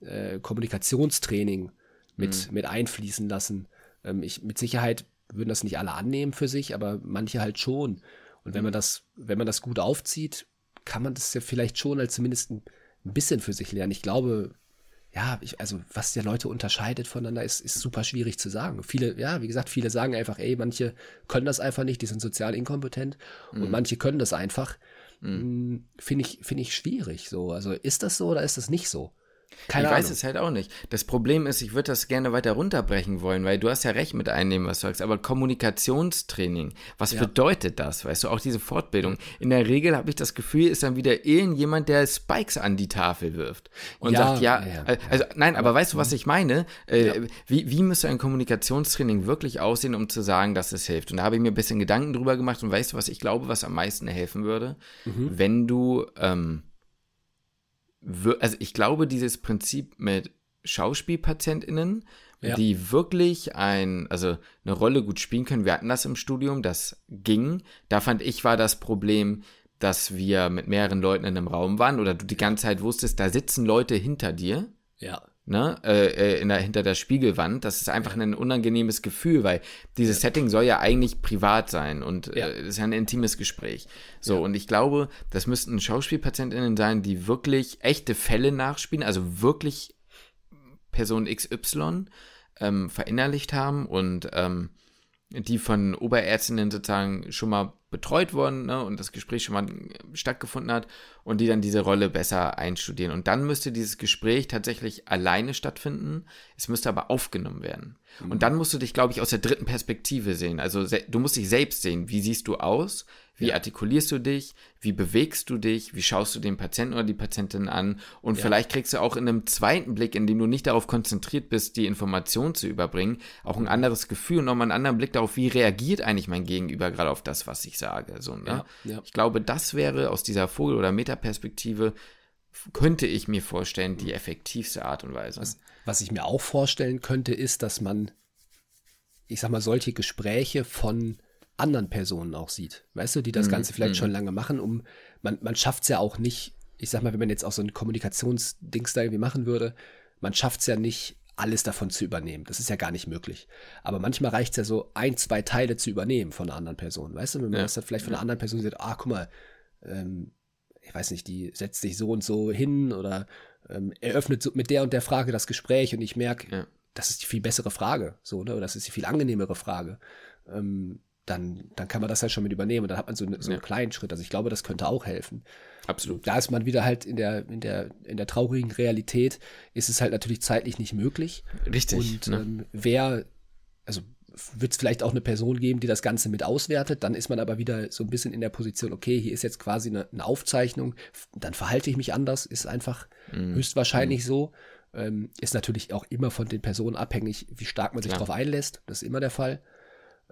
äh, Kommunikationstraining mit, mhm. mit einfließen lassen? Ähm, ich, mit Sicherheit würden das nicht alle annehmen für sich, aber manche halt schon. Und wenn mhm. man das, wenn man das gut aufzieht, kann man das ja vielleicht schon als zumindest ein, ein bisschen für sich lernen. Ich glaube, ja, ich, also was der Leute unterscheidet voneinander, ist, ist super schwierig zu sagen. Viele, ja, wie gesagt, viele sagen einfach, ey, manche können das einfach nicht, die sind sozial inkompetent mhm. und manche können das einfach. Mhm. Finde ich, finde ich schwierig so. Also ist das so oder ist das nicht so? Keine ich Ahnung. weiß es halt auch nicht. Das Problem ist, ich würde das gerne weiter runterbrechen wollen, weil du hast ja recht mit einnehmen, was du sagst, aber Kommunikationstraining, was ja. bedeutet das? Weißt du, auch diese Fortbildung. In der Regel habe ich das Gefühl, ist dann wieder irgendjemand, der Spikes an die Tafel wirft und ja, sagt, ja, ja, äh, also nein, aber, aber weißt du, was ich meine? Äh, wie, wie müsste ein Kommunikationstraining wirklich aussehen, um zu sagen, dass es hilft? Und da habe ich mir ein bisschen Gedanken drüber gemacht und weißt du, was ich glaube, was am meisten helfen würde? Mhm. Wenn du, ähm, also ich glaube, dieses Prinzip mit SchauspielpatientInnen, ja. die wirklich ein, also eine Rolle gut spielen können. Wir hatten das im Studium, das ging. Da fand ich, war das Problem, dass wir mit mehreren Leuten in einem Raum waren oder du die ganze Zeit wusstest, da sitzen Leute hinter dir. Ja ne, äh, äh, in der, hinter der Spiegelwand. Das ist einfach ein unangenehmes Gefühl, weil dieses ja. Setting soll ja eigentlich privat sein und ja. äh, ist ja ein intimes Gespräch. So, ja. und ich glaube, das müssten SchauspielpatientInnen sein, die wirklich echte Fälle nachspielen, also wirklich Person XY ähm, verinnerlicht haben und ähm, die von Oberärztinnen sozusagen schon mal betreut worden ne, und das Gespräch schon mal stattgefunden hat und die dann diese Rolle besser einstudieren. Und dann müsste dieses Gespräch tatsächlich alleine stattfinden, es müsste aber aufgenommen werden. Mhm. Und dann musst du dich, glaube ich, aus der dritten Perspektive sehen. Also du musst dich selbst sehen. Wie siehst du aus? Wie ja. artikulierst du dich? Wie bewegst du dich? Wie schaust du den Patienten oder die Patientin an? Und ja. vielleicht kriegst du auch in einem zweiten Blick, in dem du nicht darauf konzentriert bist, die Information zu überbringen, auch ein anderes Gefühl und nochmal einen anderen Blick darauf, wie reagiert eigentlich mein Gegenüber gerade auf das, was ich sage. So, ne? Ja. Ich glaube, das wäre aus dieser Vogel- oder Metaperspektive könnte ich mir vorstellen, die effektivste Art und Weise. Was, was ich mir auch vorstellen könnte, ist, dass man, ich sag mal, solche Gespräche von anderen Personen auch sieht. Weißt du, die das mhm. Ganze vielleicht mhm. schon lange machen, um, man, man schafft es ja auch nicht, ich sag mal, wenn man jetzt auch so ein Kommunikationsdings da irgendwie machen würde, man schafft es ja nicht, alles davon zu übernehmen. Das ist ja gar nicht möglich. Aber manchmal reicht es ja so, ein, zwei Teile zu übernehmen von einer anderen Person. Weißt du, wenn man ja. das dann vielleicht von einer anderen Person sieht, ah, guck mal, ähm, ich weiß nicht, die setzt sich so und so hin oder ähm, eröffnet so mit der und der Frage das Gespräch und ich merke, ja. das ist die viel bessere Frage, so, ne? Oder das ist die viel angenehmere Frage. Ähm, dann, dann kann man das halt schon mit übernehmen. Und dann hat man so, so einen ja. kleinen Schritt. Also ich glaube, das könnte auch helfen. Absolut. Da ist man wieder halt in der, in der, in der traurigen Realität, ist es halt natürlich zeitlich nicht möglich. Richtig. Und ne? ähm, wer, also wird es vielleicht auch eine Person geben, die das Ganze mit auswertet, dann ist man aber wieder so ein bisschen in der Position, okay, hier ist jetzt quasi eine, eine Aufzeichnung, dann verhalte ich mich anders, ist einfach mm. höchstwahrscheinlich mm. so. Ähm, ist natürlich auch immer von den Personen abhängig, wie stark man sich darauf einlässt. Das ist immer der Fall.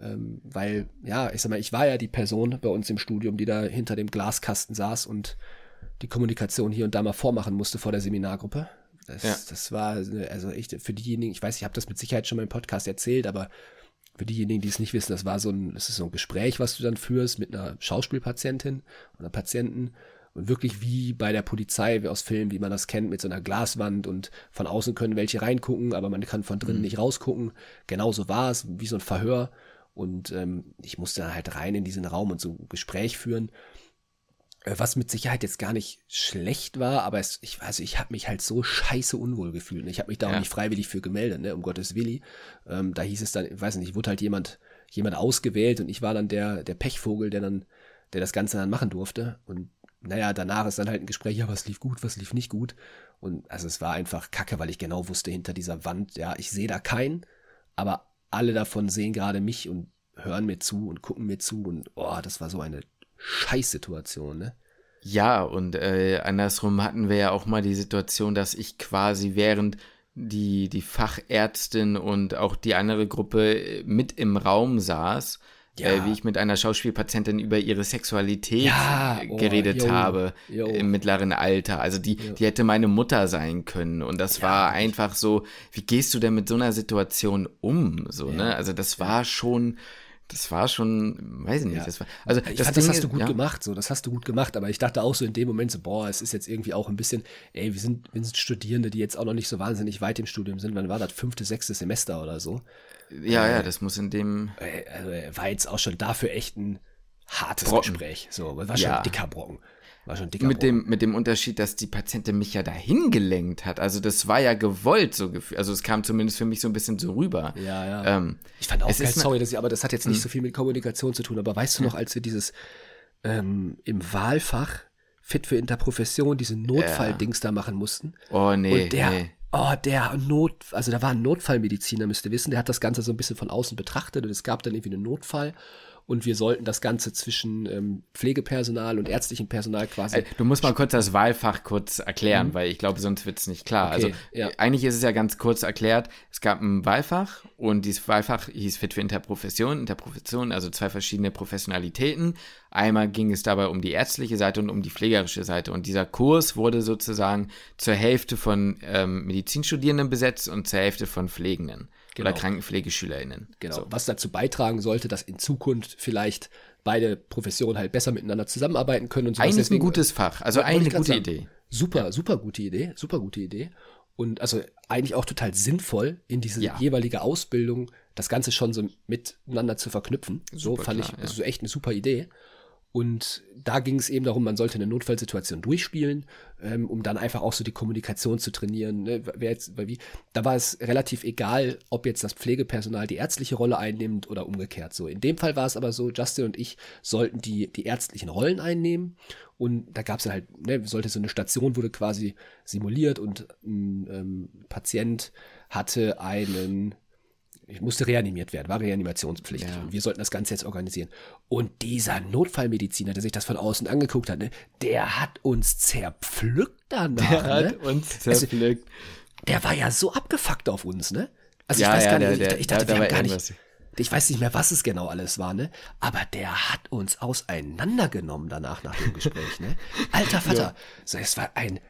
Ähm, weil, ja, ich sag mal, ich war ja die Person bei uns im Studium, die da hinter dem Glaskasten saß und die Kommunikation hier und da mal vormachen musste vor der Seminargruppe. Das, ja. das war, also echt, für diejenigen, ich weiß, ich habe das mit Sicherheit schon mal im Podcast erzählt, aber für diejenigen, die es nicht wissen, das war so ein, das ist so ein Gespräch, was du dann führst mit einer Schauspielpatientin oder Patienten. Und wirklich wie bei der Polizei, wie aus Filmen, wie man das kennt, mit so einer Glaswand und von außen können welche reingucken, aber man kann von drinnen mhm. nicht rausgucken. Genauso war es, wie so ein Verhör. Und ähm, ich musste dann halt rein in diesen Raum und so ein Gespräch führen. Äh, was mit Sicherheit jetzt gar nicht schlecht war, aber es, ich weiß, ich habe mich halt so scheiße unwohl gefühlt. Ich habe mich da ja. auch nicht freiwillig für gemeldet, ne, um Gottes Willi. Ähm, da hieß es dann, ich weiß nicht, wurde halt jemand, jemand ausgewählt und ich war dann der, der Pechvogel, der dann, der das Ganze dann machen durfte. Und naja, danach ist dann halt ein Gespräch, ja, was lief gut, was lief nicht gut. Und also es war einfach kacke, weil ich genau wusste, hinter dieser Wand, ja, ich sehe da keinen, aber alle davon sehen gerade mich und hören mir zu und gucken mir zu und oh, das war so eine Scheißsituation, ne? Ja, und äh, andersrum hatten wir ja auch mal die Situation, dass ich quasi während die, die Fachärztin und auch die andere Gruppe äh, mit im Raum saß, ja. äh, wie ich mit einer Schauspielpatientin über ihre Sexualität ja, oh, geredet yo, habe yo. im mittleren Alter. Also die, die hätte meine Mutter sein können. Und das ja, war einfach so, wie gehst du denn mit so einer Situation um? So, ne? Also das war schon das war schon, weiß ich nicht. Ja. Das war, also ich das, fand, das hast du gut ja. gemacht, so, das hast du gut gemacht, aber ich dachte auch so in dem Moment so, boah, es ist jetzt irgendwie auch ein bisschen, ey, wir sind, wir sind Studierende, die jetzt auch noch nicht so wahnsinnig weit im Studium sind. Wann war das? Fünfte, sechste Semester oder so? Ja, äh, ja, das muss in dem. Äh, also war jetzt auch schon dafür echt ein hartes Brocken. Gespräch. So, war schon ja. ein dicker Brocken. War schon dicker mit dem, mit dem Unterschied, dass die Patientin mich ja dahin gelenkt hat. Also das war ja gewollt so gefühlt. Also es kam zumindest für mich so ein bisschen so rüber. Ja, ja. Ähm, ich fand auch geil, sorry, dass ich, aber das hat jetzt nicht hm. so viel mit Kommunikation zu tun. Aber weißt du noch, als wir dieses ähm, im Wahlfach Fit für Interprofession, diese Notfalldings ja. da machen mussten. Oh nee. Und der, nee. oh, der Not, also da war ein Notfallmediziner, müsst ihr wissen, der hat das Ganze so ein bisschen von außen betrachtet und es gab dann irgendwie einen Notfall und wir sollten das Ganze zwischen ähm, Pflegepersonal und ärztlichem Personal quasi. Äh, du musst mal kurz das Wahlfach kurz erklären, mhm. weil ich glaube, sonst wird es nicht klar. Okay, also ja. eigentlich ist es ja ganz kurz erklärt. Es gab ein Wahlfach und dieses Wahlfach hieß Fit für Interprofession. Interprofession, also zwei verschiedene Professionalitäten. Einmal ging es dabei um die ärztliche Seite und um die pflegerische Seite. Und dieser Kurs wurde sozusagen zur Hälfte von ähm, Medizinstudierenden besetzt und zur Hälfte von Pflegenden genau. oder KrankenpflegeschülerInnen. Genau. So. Was dazu beitragen sollte, dass in Zukunft vielleicht beide Professionen halt besser miteinander zusammenarbeiten können und so. Eigentlich ein gutes Fach, also eine gute sagen, Idee. Super, super gute Idee, super gute Idee. Und also eigentlich auch total sinnvoll, in diese ja. jeweilige Ausbildung das Ganze schon so miteinander zu verknüpfen. Super so fand klar, ich, also ja. echt eine super Idee. Und da ging es eben darum, man sollte eine Notfallsituation durchspielen, ähm, um dann einfach auch so die Kommunikation zu trainieren. Ne? Wer jetzt, wie, da war es relativ egal, ob jetzt das Pflegepersonal die ärztliche Rolle einnimmt oder umgekehrt. So in dem Fall war es aber so, Justin und ich sollten die die ärztlichen Rollen einnehmen und da gab es halt, ne, sollte so eine Station wurde quasi simuliert und ein ähm, Patient hatte einen ich musste reanimiert werden, war reanimationspflichtig. Ja. Und wir sollten das Ganze jetzt organisieren. Und dieser Notfallmediziner, der sich das von außen angeguckt hat, ne, der hat uns zerpflückt danach. Der ne? hat uns also, zerpflückt. Also, der war ja so abgefuckt auf uns, ne? Also ich ja, weiß ja, gar nicht, der, ich, ich dachte, der, wir haben gar nicht. Ich weiß nicht mehr, was es genau alles war, ne? Aber der hat uns auseinandergenommen danach nach dem Gespräch, ne? Alter Vater, so es war ein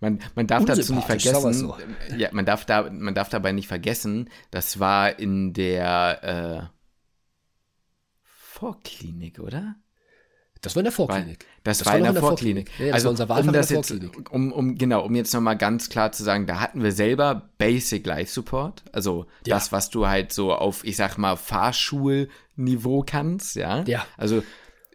man, man darf dazu nicht vergessen, so. ja, man darf da, man darf dabei nicht vergessen, das war in der äh, Vorklinik, oder? Das war in der Vorklinik. Das, das war in der, der Vorklinik. Vorklinik. Ja, also unser um das jetzt, um, um, genau, um jetzt nochmal ganz klar zu sagen, da hatten wir selber Basic Life Support, also ja. das, was du halt so auf, ich sag mal, Fahrschulniveau kannst, ja. Ja. Also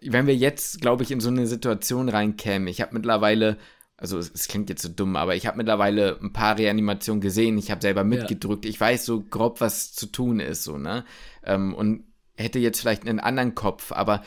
wenn wir jetzt, glaube ich, in so eine Situation reinkämen, ich habe mittlerweile also es, es, klingt jetzt so dumm, aber ich habe mittlerweile ein paar Reanimationen gesehen, ich habe selber mitgedrückt, ja. ich weiß so grob, was zu tun ist, so, ne? Ähm, und hätte jetzt vielleicht einen anderen Kopf, aber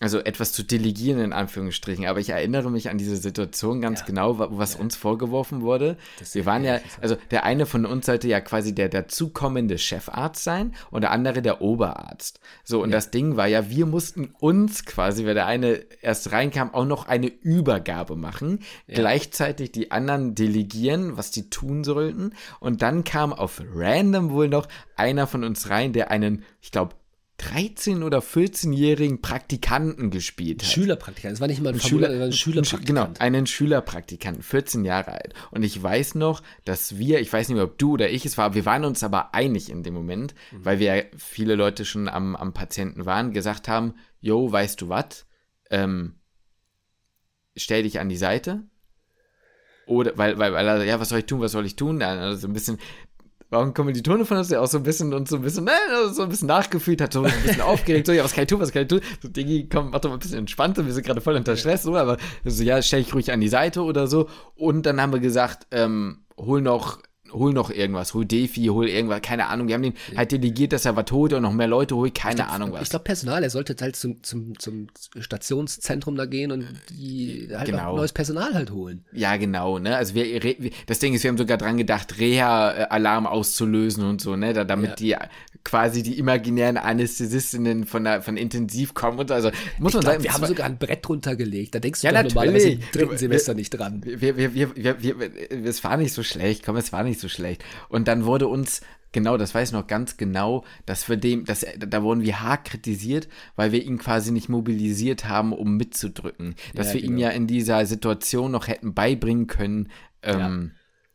also etwas zu delegieren in Anführungsstrichen, aber ich erinnere mich an diese Situation ganz ja. genau, was ja. uns vorgeworfen wurde. Das Wir waren ja, also der eine von uns sollte ja quasi der dazukommende Chefarzt sein und der andere der Oberarzt. So, und ja. das Ding war ja, wir mussten uns quasi, weil der eine erst reinkam, auch noch eine Übergabe machen, gleichzeitig die anderen delegieren, was die tun sollten und dann kam auf random wohl noch einer von uns rein, der einen, ich glaube, 13- oder 14-jährigen Praktikanten gespielt hat. Schülerpraktikant, das war nicht mal ein Schüler, ein Schülerpraktikant. Genau, einen Schülerpraktikanten, 14 Jahre alt. Und ich weiß noch, dass wir, ich weiß nicht mehr, ob du oder ich es war, wir waren uns aber einig in dem Moment, mhm. weil wir viele Leute schon am, am Patienten waren, gesagt haben, yo, weißt du was? Ähm, stell dich an die Seite. Oder, weil, weil, weil er, ja, was soll ich tun, was soll ich tun? Also ein bisschen, warum Kommilitone von uns, der auch so ein bisschen und so ein bisschen, ne, so ein bisschen nachgefühlt hat, so ein bisschen aufgeregt, so, ja, was kann ich tun, was kann ich tun? So, Digi, komm, mach doch mal ein bisschen entspannter, wir sind gerade voll unter Stress, so, aber so, ja, stell ich ruhig an die Seite oder so. Und dann haben wir gesagt, ähm, hol noch hol noch irgendwas, hol Defi, hol irgendwas, keine Ahnung. Wir haben den halt delegiert, dass er was holt und noch mehr Leute holt, keine glaub, Ahnung was. Ich glaube Personal, er sollte halt zum, zum, zum Stationszentrum da gehen und die halt genau. neues Personal halt holen. Ja, genau, ne? Also wir, das Ding ist, wir haben sogar dran gedacht, Reha-Alarm auszulösen und so, ne? Da, damit ja. die quasi die imaginären Anästhesistinnen von, der, von Intensiv kommen und so. Also muss man glaub, sagen. Wir haben sogar ein Brett runtergelegt, da denkst du ja, doch normalerweise im dritten Semester nicht dran. Wir, wir, wir, wir, wir, es war nicht so schlecht, komm, es war nicht so schlecht. Und dann wurde uns Genau, das weiß ich noch ganz genau, dass wir dem, dass, da wurden wir hart kritisiert, weil wir ihn quasi nicht mobilisiert haben, um mitzudrücken. Dass ja, wir genau. ihn ja in dieser Situation noch hätten beibringen können, ähm,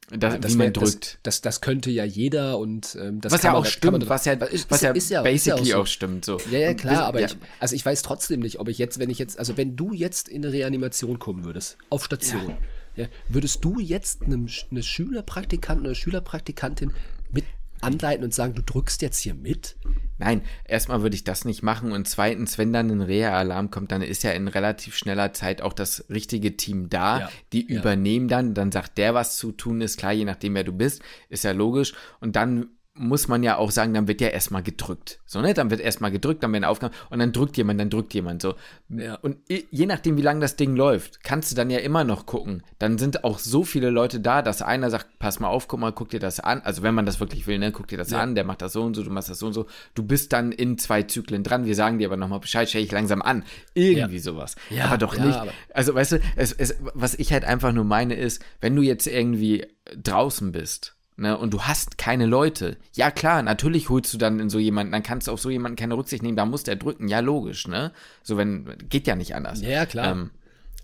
das, das, wie man drückt. Das, das, das, könnte ja jeder und ähm, das was ja auch stimmt, was ja, was, was ja, ist ja basically ja auch, so. auch, stimmt. So. Ja, ja, klar, aber ja. Ich, also ich weiß trotzdem nicht, ob ich jetzt, wenn ich jetzt, also wenn du jetzt in eine Reanimation kommen würdest, auf Station, ja. würdest du jetzt einem, eine Schülerpraktikanten oder Schülerpraktikantin mit anleiten und sagen, du drückst jetzt hier mit? Nein, erstmal würde ich das nicht machen und zweitens, wenn dann ein Reha-Alarm kommt, dann ist ja in relativ schneller Zeit auch das richtige Team da, ja, die ja. übernehmen dann, dann sagt der, was zu tun ist, klar, je nachdem, wer du bist, ist ja logisch und dann muss man ja auch sagen, dann wird ja erstmal gedrückt. So, ne? Dann wird erstmal gedrückt, dann werden Aufgaben und dann drückt jemand, dann drückt jemand so. Ja. Und je nachdem, wie lange das Ding läuft, kannst du dann ja immer noch gucken. Dann sind auch so viele Leute da, dass einer sagt, pass mal auf, guck mal, guck dir das an. Also wenn man das wirklich will, ne, guck dir das ja. an, der macht das so und so, du machst das so und so. Du bist dann in zwei Zyklen dran. Wir sagen dir aber nochmal Bescheid, stell ich langsam an. Irgendwie ja. sowas. Ja, aber doch nicht. Aber also weißt du, es, es, was ich halt einfach nur meine ist, wenn du jetzt irgendwie draußen bist, Ne, und du hast keine Leute. Ja, klar, natürlich holst du dann in so jemanden, dann kannst du auf so jemanden keine Rücksicht nehmen, da muss der drücken. Ja, logisch, ne? So, wenn, geht ja nicht anders. Ja, klar. Ähm,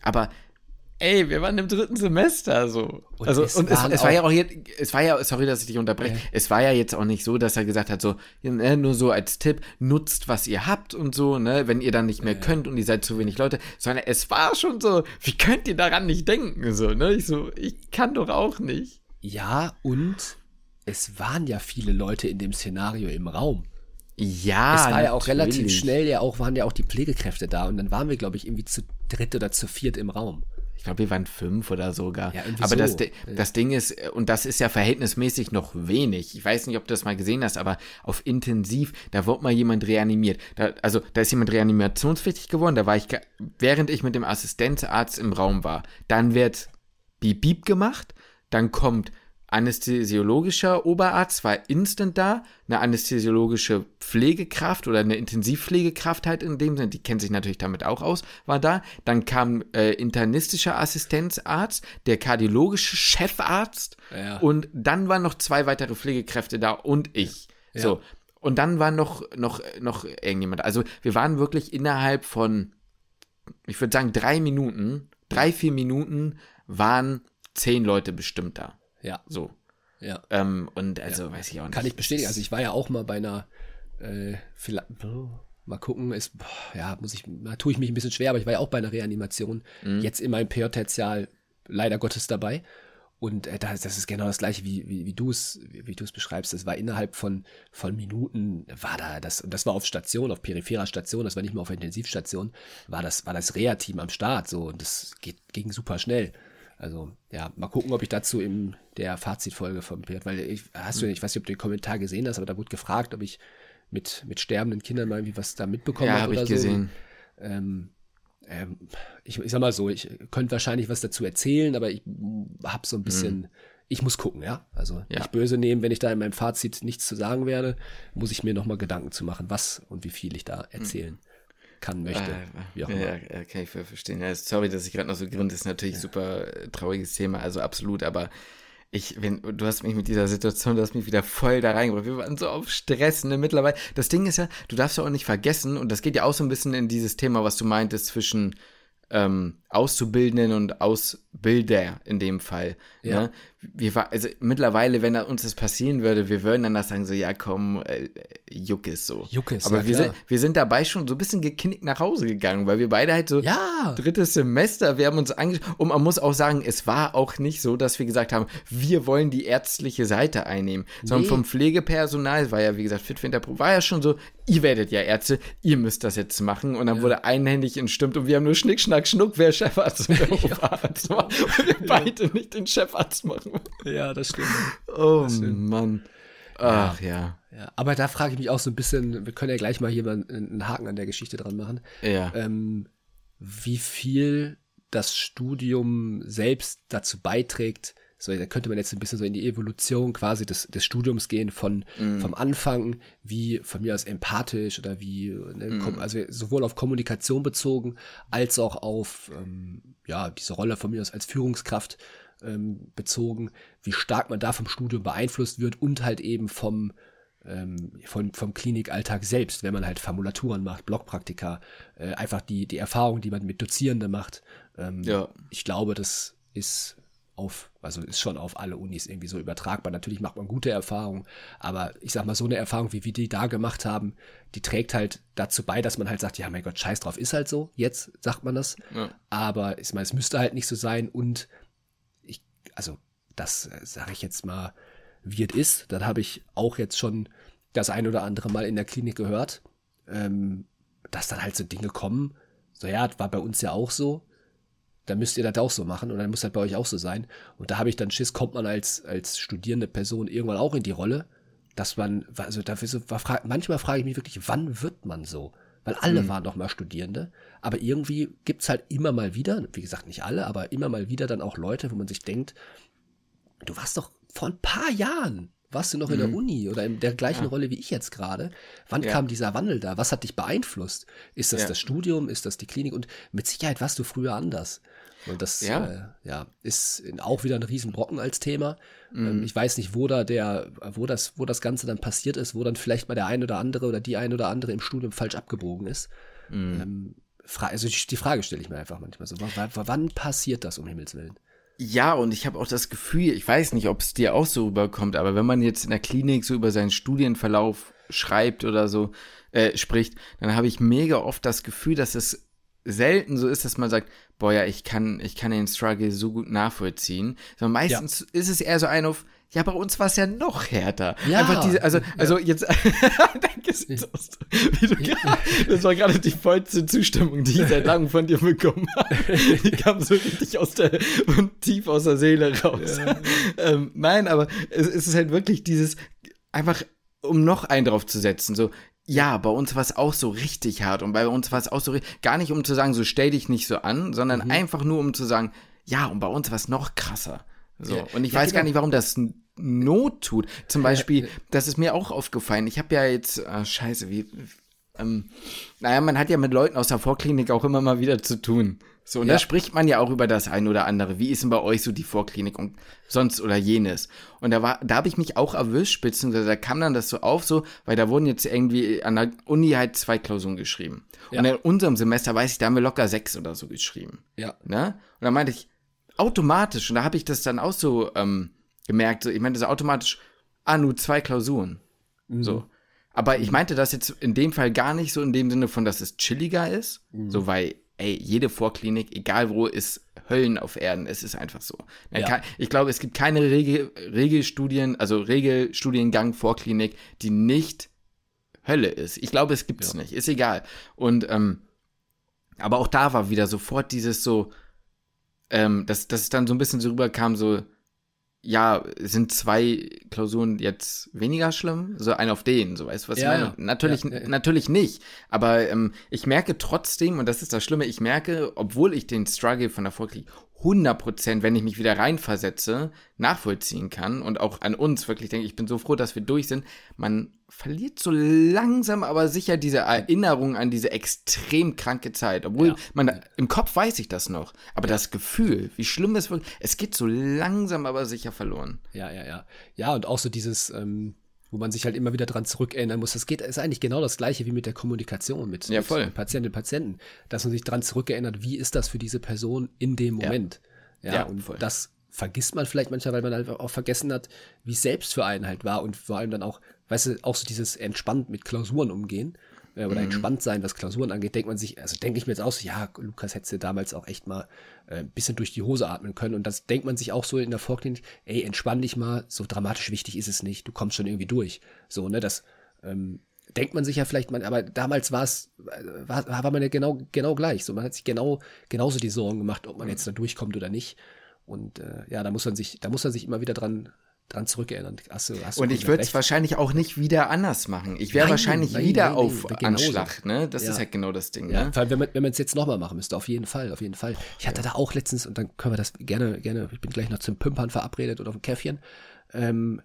aber, ey, wir waren im dritten Semester, so. Und also, es und es, es, war ja auch jetzt, es war ja, sorry, dass ich dich unterbreche, ja. es war ja jetzt auch nicht so, dass er gesagt hat, so, ne, nur so als Tipp, nutzt, was ihr habt und so, ne, wenn ihr dann nicht mehr ja. könnt und ihr seid zu wenig Leute, sondern es war schon so, wie könnt ihr daran nicht denken, so, ne? Ich so, ich kann doch auch nicht. Ja, und es waren ja viele Leute in dem Szenario im Raum. Ja, es war natürlich. ja auch relativ schnell, ja auch waren ja auch die Pflegekräfte da und dann waren wir, glaube ich, irgendwie zu dritt oder zu viert im Raum. Ich glaube, wir waren fünf oder sogar. Ja, aber so. das, das Ding ist, und das ist ja verhältnismäßig noch wenig. Ich weiß nicht, ob du das mal gesehen hast, aber auf intensiv, da wurde mal jemand reanimiert. Da, also, da ist jemand reanimationspflichtig geworden. Da war ich, während ich mit dem Assistenzarzt im Raum war. Dann wird Beep Beep gemacht dann kommt anästhesiologischer Oberarzt, war instant da, eine anästhesiologische Pflegekraft oder eine Intensivpflegekraft halt in dem Sinne, die kennt sich natürlich damit auch aus, war da. Dann kam äh, internistischer Assistenzarzt, der kardiologische Chefarzt ja. und dann waren noch zwei weitere Pflegekräfte da und ich. Ja. So. Und dann war noch, noch, noch irgendjemand. Also wir waren wirklich innerhalb von, ich würde sagen, drei Minuten, drei, vier Minuten waren zehn Leute bestimmt da. Ja. So. Ja. Ähm, und also ja. weiß ich auch nicht. Kann ich bestätigen. Also ich war ja auch mal bei einer, äh, vielleicht, mal gucken, ist, ja, muss ich, da tue ich mich ein bisschen schwer, aber ich war ja auch bei einer Reanimation. Mhm. Jetzt in meinem PJ-Tertial leider Gottes dabei. Und äh, das, das ist genau das gleiche, wie, wie, wie du es wie du es beschreibst. Es war innerhalb von, von Minuten, war da das, und das war auf Station, auf peripherer Station, das war nicht mehr auf Intensivstation, war das, war das Reha-Team am Start, so, und das geht, ging super schnell. Also, ja, mal gucken, ob ich dazu in der Fazitfolge von Bert, weil ich, hast du, ich weiß nicht, ob du den Kommentar gesehen hast, aber da wurde gefragt, ob ich mit, mit sterbenden Kindern mal irgendwie was da mitbekommen ja, habe oder hab ich so. gesehen. Ähm, ähm, ich, ich sag mal so, ich könnte wahrscheinlich was dazu erzählen, aber ich habe so ein bisschen, mhm. ich muss gucken, ja. Also ja. nicht böse nehmen, wenn ich da in meinem Fazit nichts zu sagen werde, muss ich mir nochmal Gedanken zu machen, was und wie viel ich da erzählen. Kann, möchte. Äh, immer. Ja, kann ich verstehen. Ja, sorry, dass ich gerade noch so gründe, ist natürlich ja. super äh, trauriges Thema, also absolut, aber ich, wenn, du hast mich mit dieser Situation, du hast mich wieder voll da reingebracht. Wir waren so auf Stress, ne, mittlerweile. Das Ding ist ja, du darfst ja auch nicht vergessen, und das geht ja auch so ein bisschen in dieses Thema, was du meintest, zwischen ähm, Auszubildenden und Ausbilder in dem Fall. Ja. Ne? wir also mittlerweile, wenn uns das passieren würde, wir würden dann das sagen, so, ja komm, äh, Juckes so. Juckes, Aber ja, wir, klar. sind, wir sind dabei schon so ein bisschen geknickt nach Hause gegangen, weil wir beide halt so Ja. drittes Semester, wir haben uns angeschaut und man muss auch sagen, es war auch nicht so, dass wir gesagt haben, wir wollen die ärztliche Seite einnehmen, sondern Nee. vom Pflegepersonal war ja, wie gesagt, Fit Winterpro, war ja schon so, ihr werdet ja Ärzte, ihr müsst das jetzt machen und dann wurde einhändig entstimmt und wir haben nur Schnick, Schnack, Schnuck, wer Chefarzt und wer Oberarzt war und wir beide nicht den Chefarzt machen. Ja, das stimmt. Oh Mann. Ach ja. Ja, aber da frage ich mich auch so ein bisschen, wir können ja gleich mal hier mal einen Haken an der Geschichte dran machen, Ja. ähm, wie viel das Studium selbst dazu beiträgt. So, da könnte man jetzt ein bisschen so in die Evolution quasi des, des Studiums gehen, von vom Anfang, wie von mir aus empathisch oder wie, ne, kom- also sowohl auf Kommunikation bezogen, als auch auf ähm, ja, diese Rolle von mir aus als Führungskraft ähm, bezogen, wie stark man da vom Studium beeinflusst wird und halt eben vom, ähm, von, vom Klinikalltag selbst, wenn man halt Formulaturen macht, Blockpraktika, äh, einfach die, die Erfahrung, die man mit Dozierenden macht. Ähm, Ja. Ich glaube, das ist auf, also ist schon auf alle Unis irgendwie so übertragbar. Natürlich macht man gute Erfahrungen, aber ich sag mal, so eine Erfahrung, wie wir die da gemacht haben, die trägt halt dazu bei, dass man halt sagt, ja, mein Gott, scheiß drauf, ist halt so, jetzt sagt man das. Ja. Aber ich meine, es müsste halt nicht so sein und ich, also das sage ich jetzt mal, wie es ist. Dann habe ich auch jetzt schon das ein oder andere Mal in der Klinik gehört, ähm, dass dann halt so Dinge kommen. So, ja, das war bei uns ja auch so. Dann müsst ihr das auch so machen und dann muss das bei euch auch so sein. Und da habe ich dann Schiss, kommt man als, als studierende Person irgendwann auch in die Rolle, dass man, also dafür so, manchmal frage ich mich wirklich, wann wird man so? Weil alle waren doch mal Studierende, aber irgendwie gibt's halt immer mal wieder, wie gesagt, nicht alle, aber immer mal wieder dann auch Leute, wo man sich denkt, du warst doch vor ein paar Jahren, warst du noch in der Uni oder in der gleichen Rolle wie ich jetzt gerade. Wann Ja. kam dieser Wandel da? Was hat dich beeinflusst? Ist das Ja. das Studium? Ist das die Klinik? Und mit Sicherheit warst du früher anders. Und das Ja. Äh, ja, ist auch wieder ein Riesenbrocken als Thema. Mhm. Ähm, ich weiß nicht, wo da der, wo das, wo das Ganze dann passiert ist, wo dann vielleicht mal der ein oder andere oder die ein oder andere im Studium falsch abgebogen ist. Mhm. Ähm, also die, Frage stelle ich mir einfach manchmal so. w- Wann passiert das um Himmels Willen? Ja, und ich habe auch das Gefühl, ich weiß nicht, ob es dir auch so rüberkommt, aber wenn man jetzt in der Klinik so über seinen Studienverlauf schreibt oder so, äh, spricht, dann habe ich mega oft das Gefühl, dass es selten so ist, dass man sagt, boah ja, ich kann, ich kann den Struggle so gut nachvollziehen. Sondern meistens ist es eher so ein auf, ja, bei uns war es ja noch härter. Ja. Einfach diese, also, also jetzt, dein Gesichtsausdruck, wie du gerade, das war gerade die vollste Zustimmung, die ich seit langem von dir bekommen habe. Die kam so richtig aus der, und tief aus der Seele raus. ähm, nein, aber es, es ist halt wirklich dieses, einfach, um noch einen drauf zu setzen, so, ja, bei uns war es auch so richtig hart und bei uns war es auch so, ri- gar nicht um zu sagen, so stell dich nicht so an, sondern Mhm. einfach nur um zu sagen, ja, und bei uns war es noch krasser. So. Ja. Und ich Ja, weiß gar genau. nicht, warum das Not tut. Zum Beispiel, das ist mir auch aufgefallen. Ich habe ja jetzt, ah, scheiße, wie, ähm, naja, man hat ja mit Leuten aus der Vorklinik auch immer mal wieder zu tun. So, und Ja. da spricht man ja auch über das ein oder andere. Wie ist denn bei euch so die Vorklinik und sonst oder jenes? Und da war, da habe ich mich auch erwischt, beziehungsweise da kam dann das so auf, so, weil da wurden jetzt irgendwie an der Uni halt zwei Klausuren geschrieben. Ja. Und in unserem Semester weiß ich, da haben wir locker sechs oder so geschrieben. Ja. Ne? Und dann meinte ich, automatisch, und da habe ich das dann auch so ähm, gemerkt, so, ich meinte so automatisch, ah, nur zwei Klausuren. So. Aber ich meinte das jetzt in dem Fall gar nicht so in dem Sinne von, dass es chilliger ist, so weil, ey, jede Vorklinik, egal wo, ist Höllen auf Erden. Es ist einfach so. Ja. Ich glaube, es gibt keine Regel, Regelstudien, also Regelstudiengang Vorklinik, die nicht Hölle ist. Ich glaube, es gibt's nicht. Ist egal. Und ähm, aber auch da war wieder sofort dieses so, ähm, dass, dass es dann so ein bisschen so rüberkam, so, ja, sind zwei Klausuren jetzt weniger schlimm? So ein auf den, so weißt du, was Ja, ich meine? Natürlich, Ja, ja, natürlich nicht. Aber ähm, ich merke trotzdem, und das ist das Schlimme, ich merke, obwohl ich den Struggle von der Vorklinik 100%, wenn ich mich wieder reinversetze, nachvollziehen kann und auch an uns wirklich denke, ich bin so froh, dass wir durch sind, man verliert so langsam aber sicher diese Erinnerung an diese extrem kranke Zeit. Obwohl Ja. man, im Kopf weiß ich das noch, aber das Gefühl, wie schlimm es wirklich, es geht so langsam aber sicher verloren. Ja, ja, ja. Ja, und auch so dieses, ähm, wo man sich halt immer wieder dran zurückerinnern muss. Das geht, ist eigentlich genau das Gleiche wie mit der Kommunikation mit, Ja, mit Patientinnen und Patienten, dass man sich dran zurückerinnert, wie ist das für diese Person in dem Ja. Moment. Ja, Ja, und voll. das vergisst man vielleicht manchmal, weil man halt auch vergessen hat, wie es selbst für einen halt war und vor allem dann auch, weißt du, auch so dieses entspannt mit Klausuren umgehen äh, oder mhm. entspannt sein, was Klausuren angeht, denkt man sich, also denke ich mir jetzt auch so, ja, Lukas hätte damals auch echt mal äh, ein bisschen durch die Hose atmen können und das denkt man sich auch so in der Vorklinik, ey, entspann dich mal, so dramatisch wichtig ist es nicht, du kommst schon irgendwie durch. So, ne, das ähm, denkt man sich ja vielleicht, man, aber damals war es, war, war man ja genau, genau gleich. So, man hat sich genau, genauso die Sorgen gemacht, ob man jetzt da durchkommt oder nicht. Und äh, ja, da muss man sich, da muss man sich immer wieder dran, dran zurückerinnern. Hast du, hast und ich würde es wahrscheinlich auch nicht wieder anders machen. Ich wäre wahrscheinlich nein, wieder nein, auf Anschlag, ne? Das ja. ist halt genau das Ding. Ja, ne? Vor allem, wenn man wenn es jetzt nochmal machen müsste, auf jeden Fall, auf jeden Fall. Ich hatte ja. da auch letztens, und dann können wir das gerne, gerne, ich bin gleich noch zum Pimpern verabredet oder auf dem Käffchen. Ähm,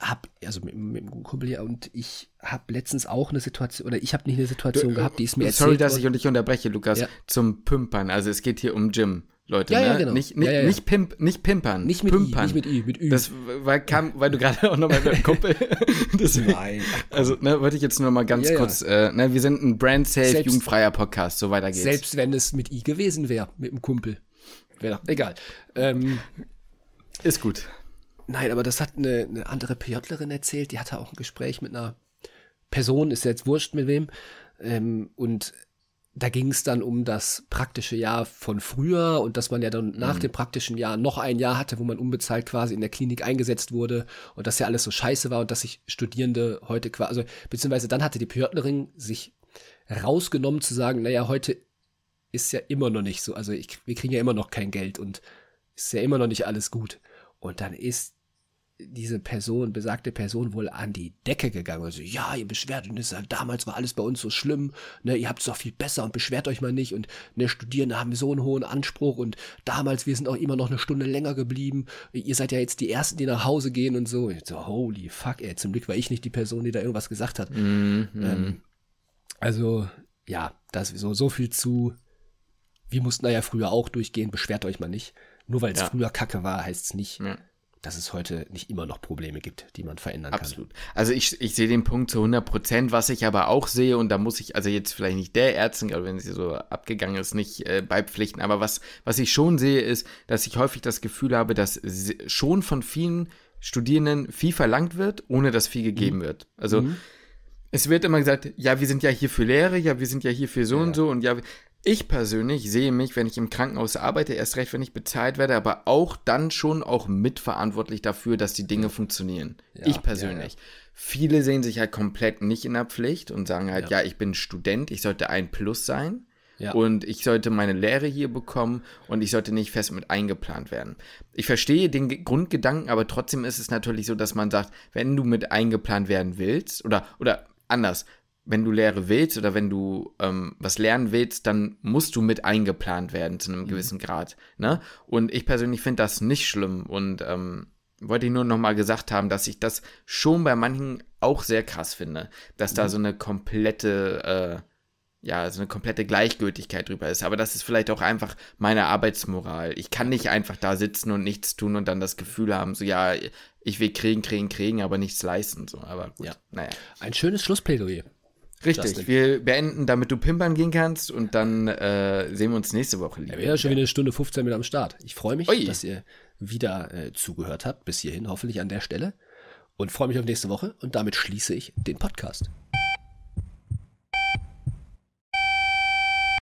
hab, also mit, mit einem Kumpel hier und ich habe letztens auch eine Situation, oder ich habe nicht eine Situation du, gehabt, die ist mir erzählt Sorry, dass ich dich unterbreche, Lukas, ja. zum Pimpern. Also es geht hier um Gym. Leute, ja, ne? ja, genau. Nicht, nicht, ja, ja. nicht, pimp, nicht pimpern. Nicht mit Pimpern. I, nicht mit I, mit Ü. Das weil, kam, weil du gerade auch nochmal mit dem Kumpel. Nein. Also, ne, wollte ich jetzt nur mal ganz kurz, äh, ne, wir sind ein brand-safe, jugendfreier Podcast, so weiter geht's. Selbst wenn es mit I gewesen wäre, mit dem Kumpel. Wäre doch egal. Ähm, ist gut. Nein, aber das hat eine, eine andere PJlerin erzählt, die hatte auch ein Gespräch mit einer Person, ist jetzt wurscht mit wem. Ähm, und da ging es dann um das praktische Jahr von früher und dass man ja dann nach mhm. dem praktischen Jahr noch ein Jahr hatte, wo man unbezahlt quasi in der Klinik eingesetzt wurde und dass ja alles so scheiße war und dass sich Studierende heute quasi, also beziehungsweise dann hatte die Pörtlerin sich rausgenommen zu sagen, naja, heute ist ja immer noch nicht so, also ich, wir kriegen ja immer noch kein Geld und ist ja immer noch nicht alles gut. Und dann ist diese Person, besagte Person wohl an die Decke gegangen. Also, ja, ihr beschwert und halt, damals war alles bei uns so schlimm, ne, ihr habt es doch viel besser und beschwert euch mal nicht und ne, Studierende haben so einen hohen Anspruch und damals, wir sind auch immer noch eine Stunde länger geblieben. Ihr seid ja jetzt die Ersten, die nach Hause gehen und so. so holy fuck, ey, zum Glück war ich nicht die Person, die da irgendwas gesagt hat. Mm -hmm. ähm, also, ja, das so, so viel zu, wir mussten da ja früher auch durchgehen, beschwert euch mal nicht. Nur weil es ja. früher Kacke war, heißt es nicht, ja dass es heute nicht immer noch Probleme gibt, die man verändern kann. Absolut. Also ich, ich sehe den Punkt zu 100 Prozent, was ich aber auch sehe, und da muss ich, also jetzt vielleicht nicht der Ärztin, aber wenn sie so abgegangen ist, nicht äh, beipflichten, aber was, was ich schon sehe, ist, dass ich häufig das Gefühl habe, dass schon von vielen Studierenden viel verlangt wird, ohne dass viel gegeben mhm. wird. Also mhm. es wird immer gesagt, ja, wir sind ja hier für Lehre, ja, wir sind ja hier für so ja. und so und ja, ich persönlich sehe mich, wenn ich im Krankenhaus arbeite, erst recht, wenn ich bezahlt werde, aber auch dann schon auch mitverantwortlich dafür, dass die Dinge funktionieren. Ja, ich persönlich. Ja, ja. Viele sehen sich halt komplett nicht in der Pflicht und sagen halt, ja, ich bin Student, ich sollte ein Plus sein. Und ich sollte meine Lehre hier bekommen und ich sollte nicht fest mit eingeplant werden. Ich verstehe den Grundgedanken, aber trotzdem ist es natürlich so, dass man sagt, wenn du mit eingeplant werden willst oder, oder anders, wenn du Lehre willst oder wenn du ähm, was lernen willst, dann musst du mit eingeplant werden zu einem mhm. gewissen Grad. Ne? Und ich persönlich finde das nicht schlimm und ähm, wollte ich nur noch mal gesagt haben, dass ich das schon bei manchen auch sehr krass finde, dass mhm. da so eine komplette, äh, ja, so eine komplette Gleichgültigkeit drüber ist. Aber das ist vielleicht auch einfach meine Arbeitsmoral. Ich kann nicht einfach da sitzen und nichts tun und dann das Gefühl haben, so ja, ich will kriegen, kriegen, kriegen, aber nichts leisten. So, aber gut, ja. naja. Ein schönes Schlussplädoyer. Richtig, Justin. wir beenden, damit du pimpern gehen kannst und dann äh, sehen wir uns nächste Woche. Ja, wir sind ja schon wieder eine Stunde 15 mit am Start. Ich freue mich, Ui. dass ihr wieder äh, zugehört habt, bis hierhin, hoffentlich an der Stelle. Und freue mich auf nächste Woche und damit schließe ich den Podcast.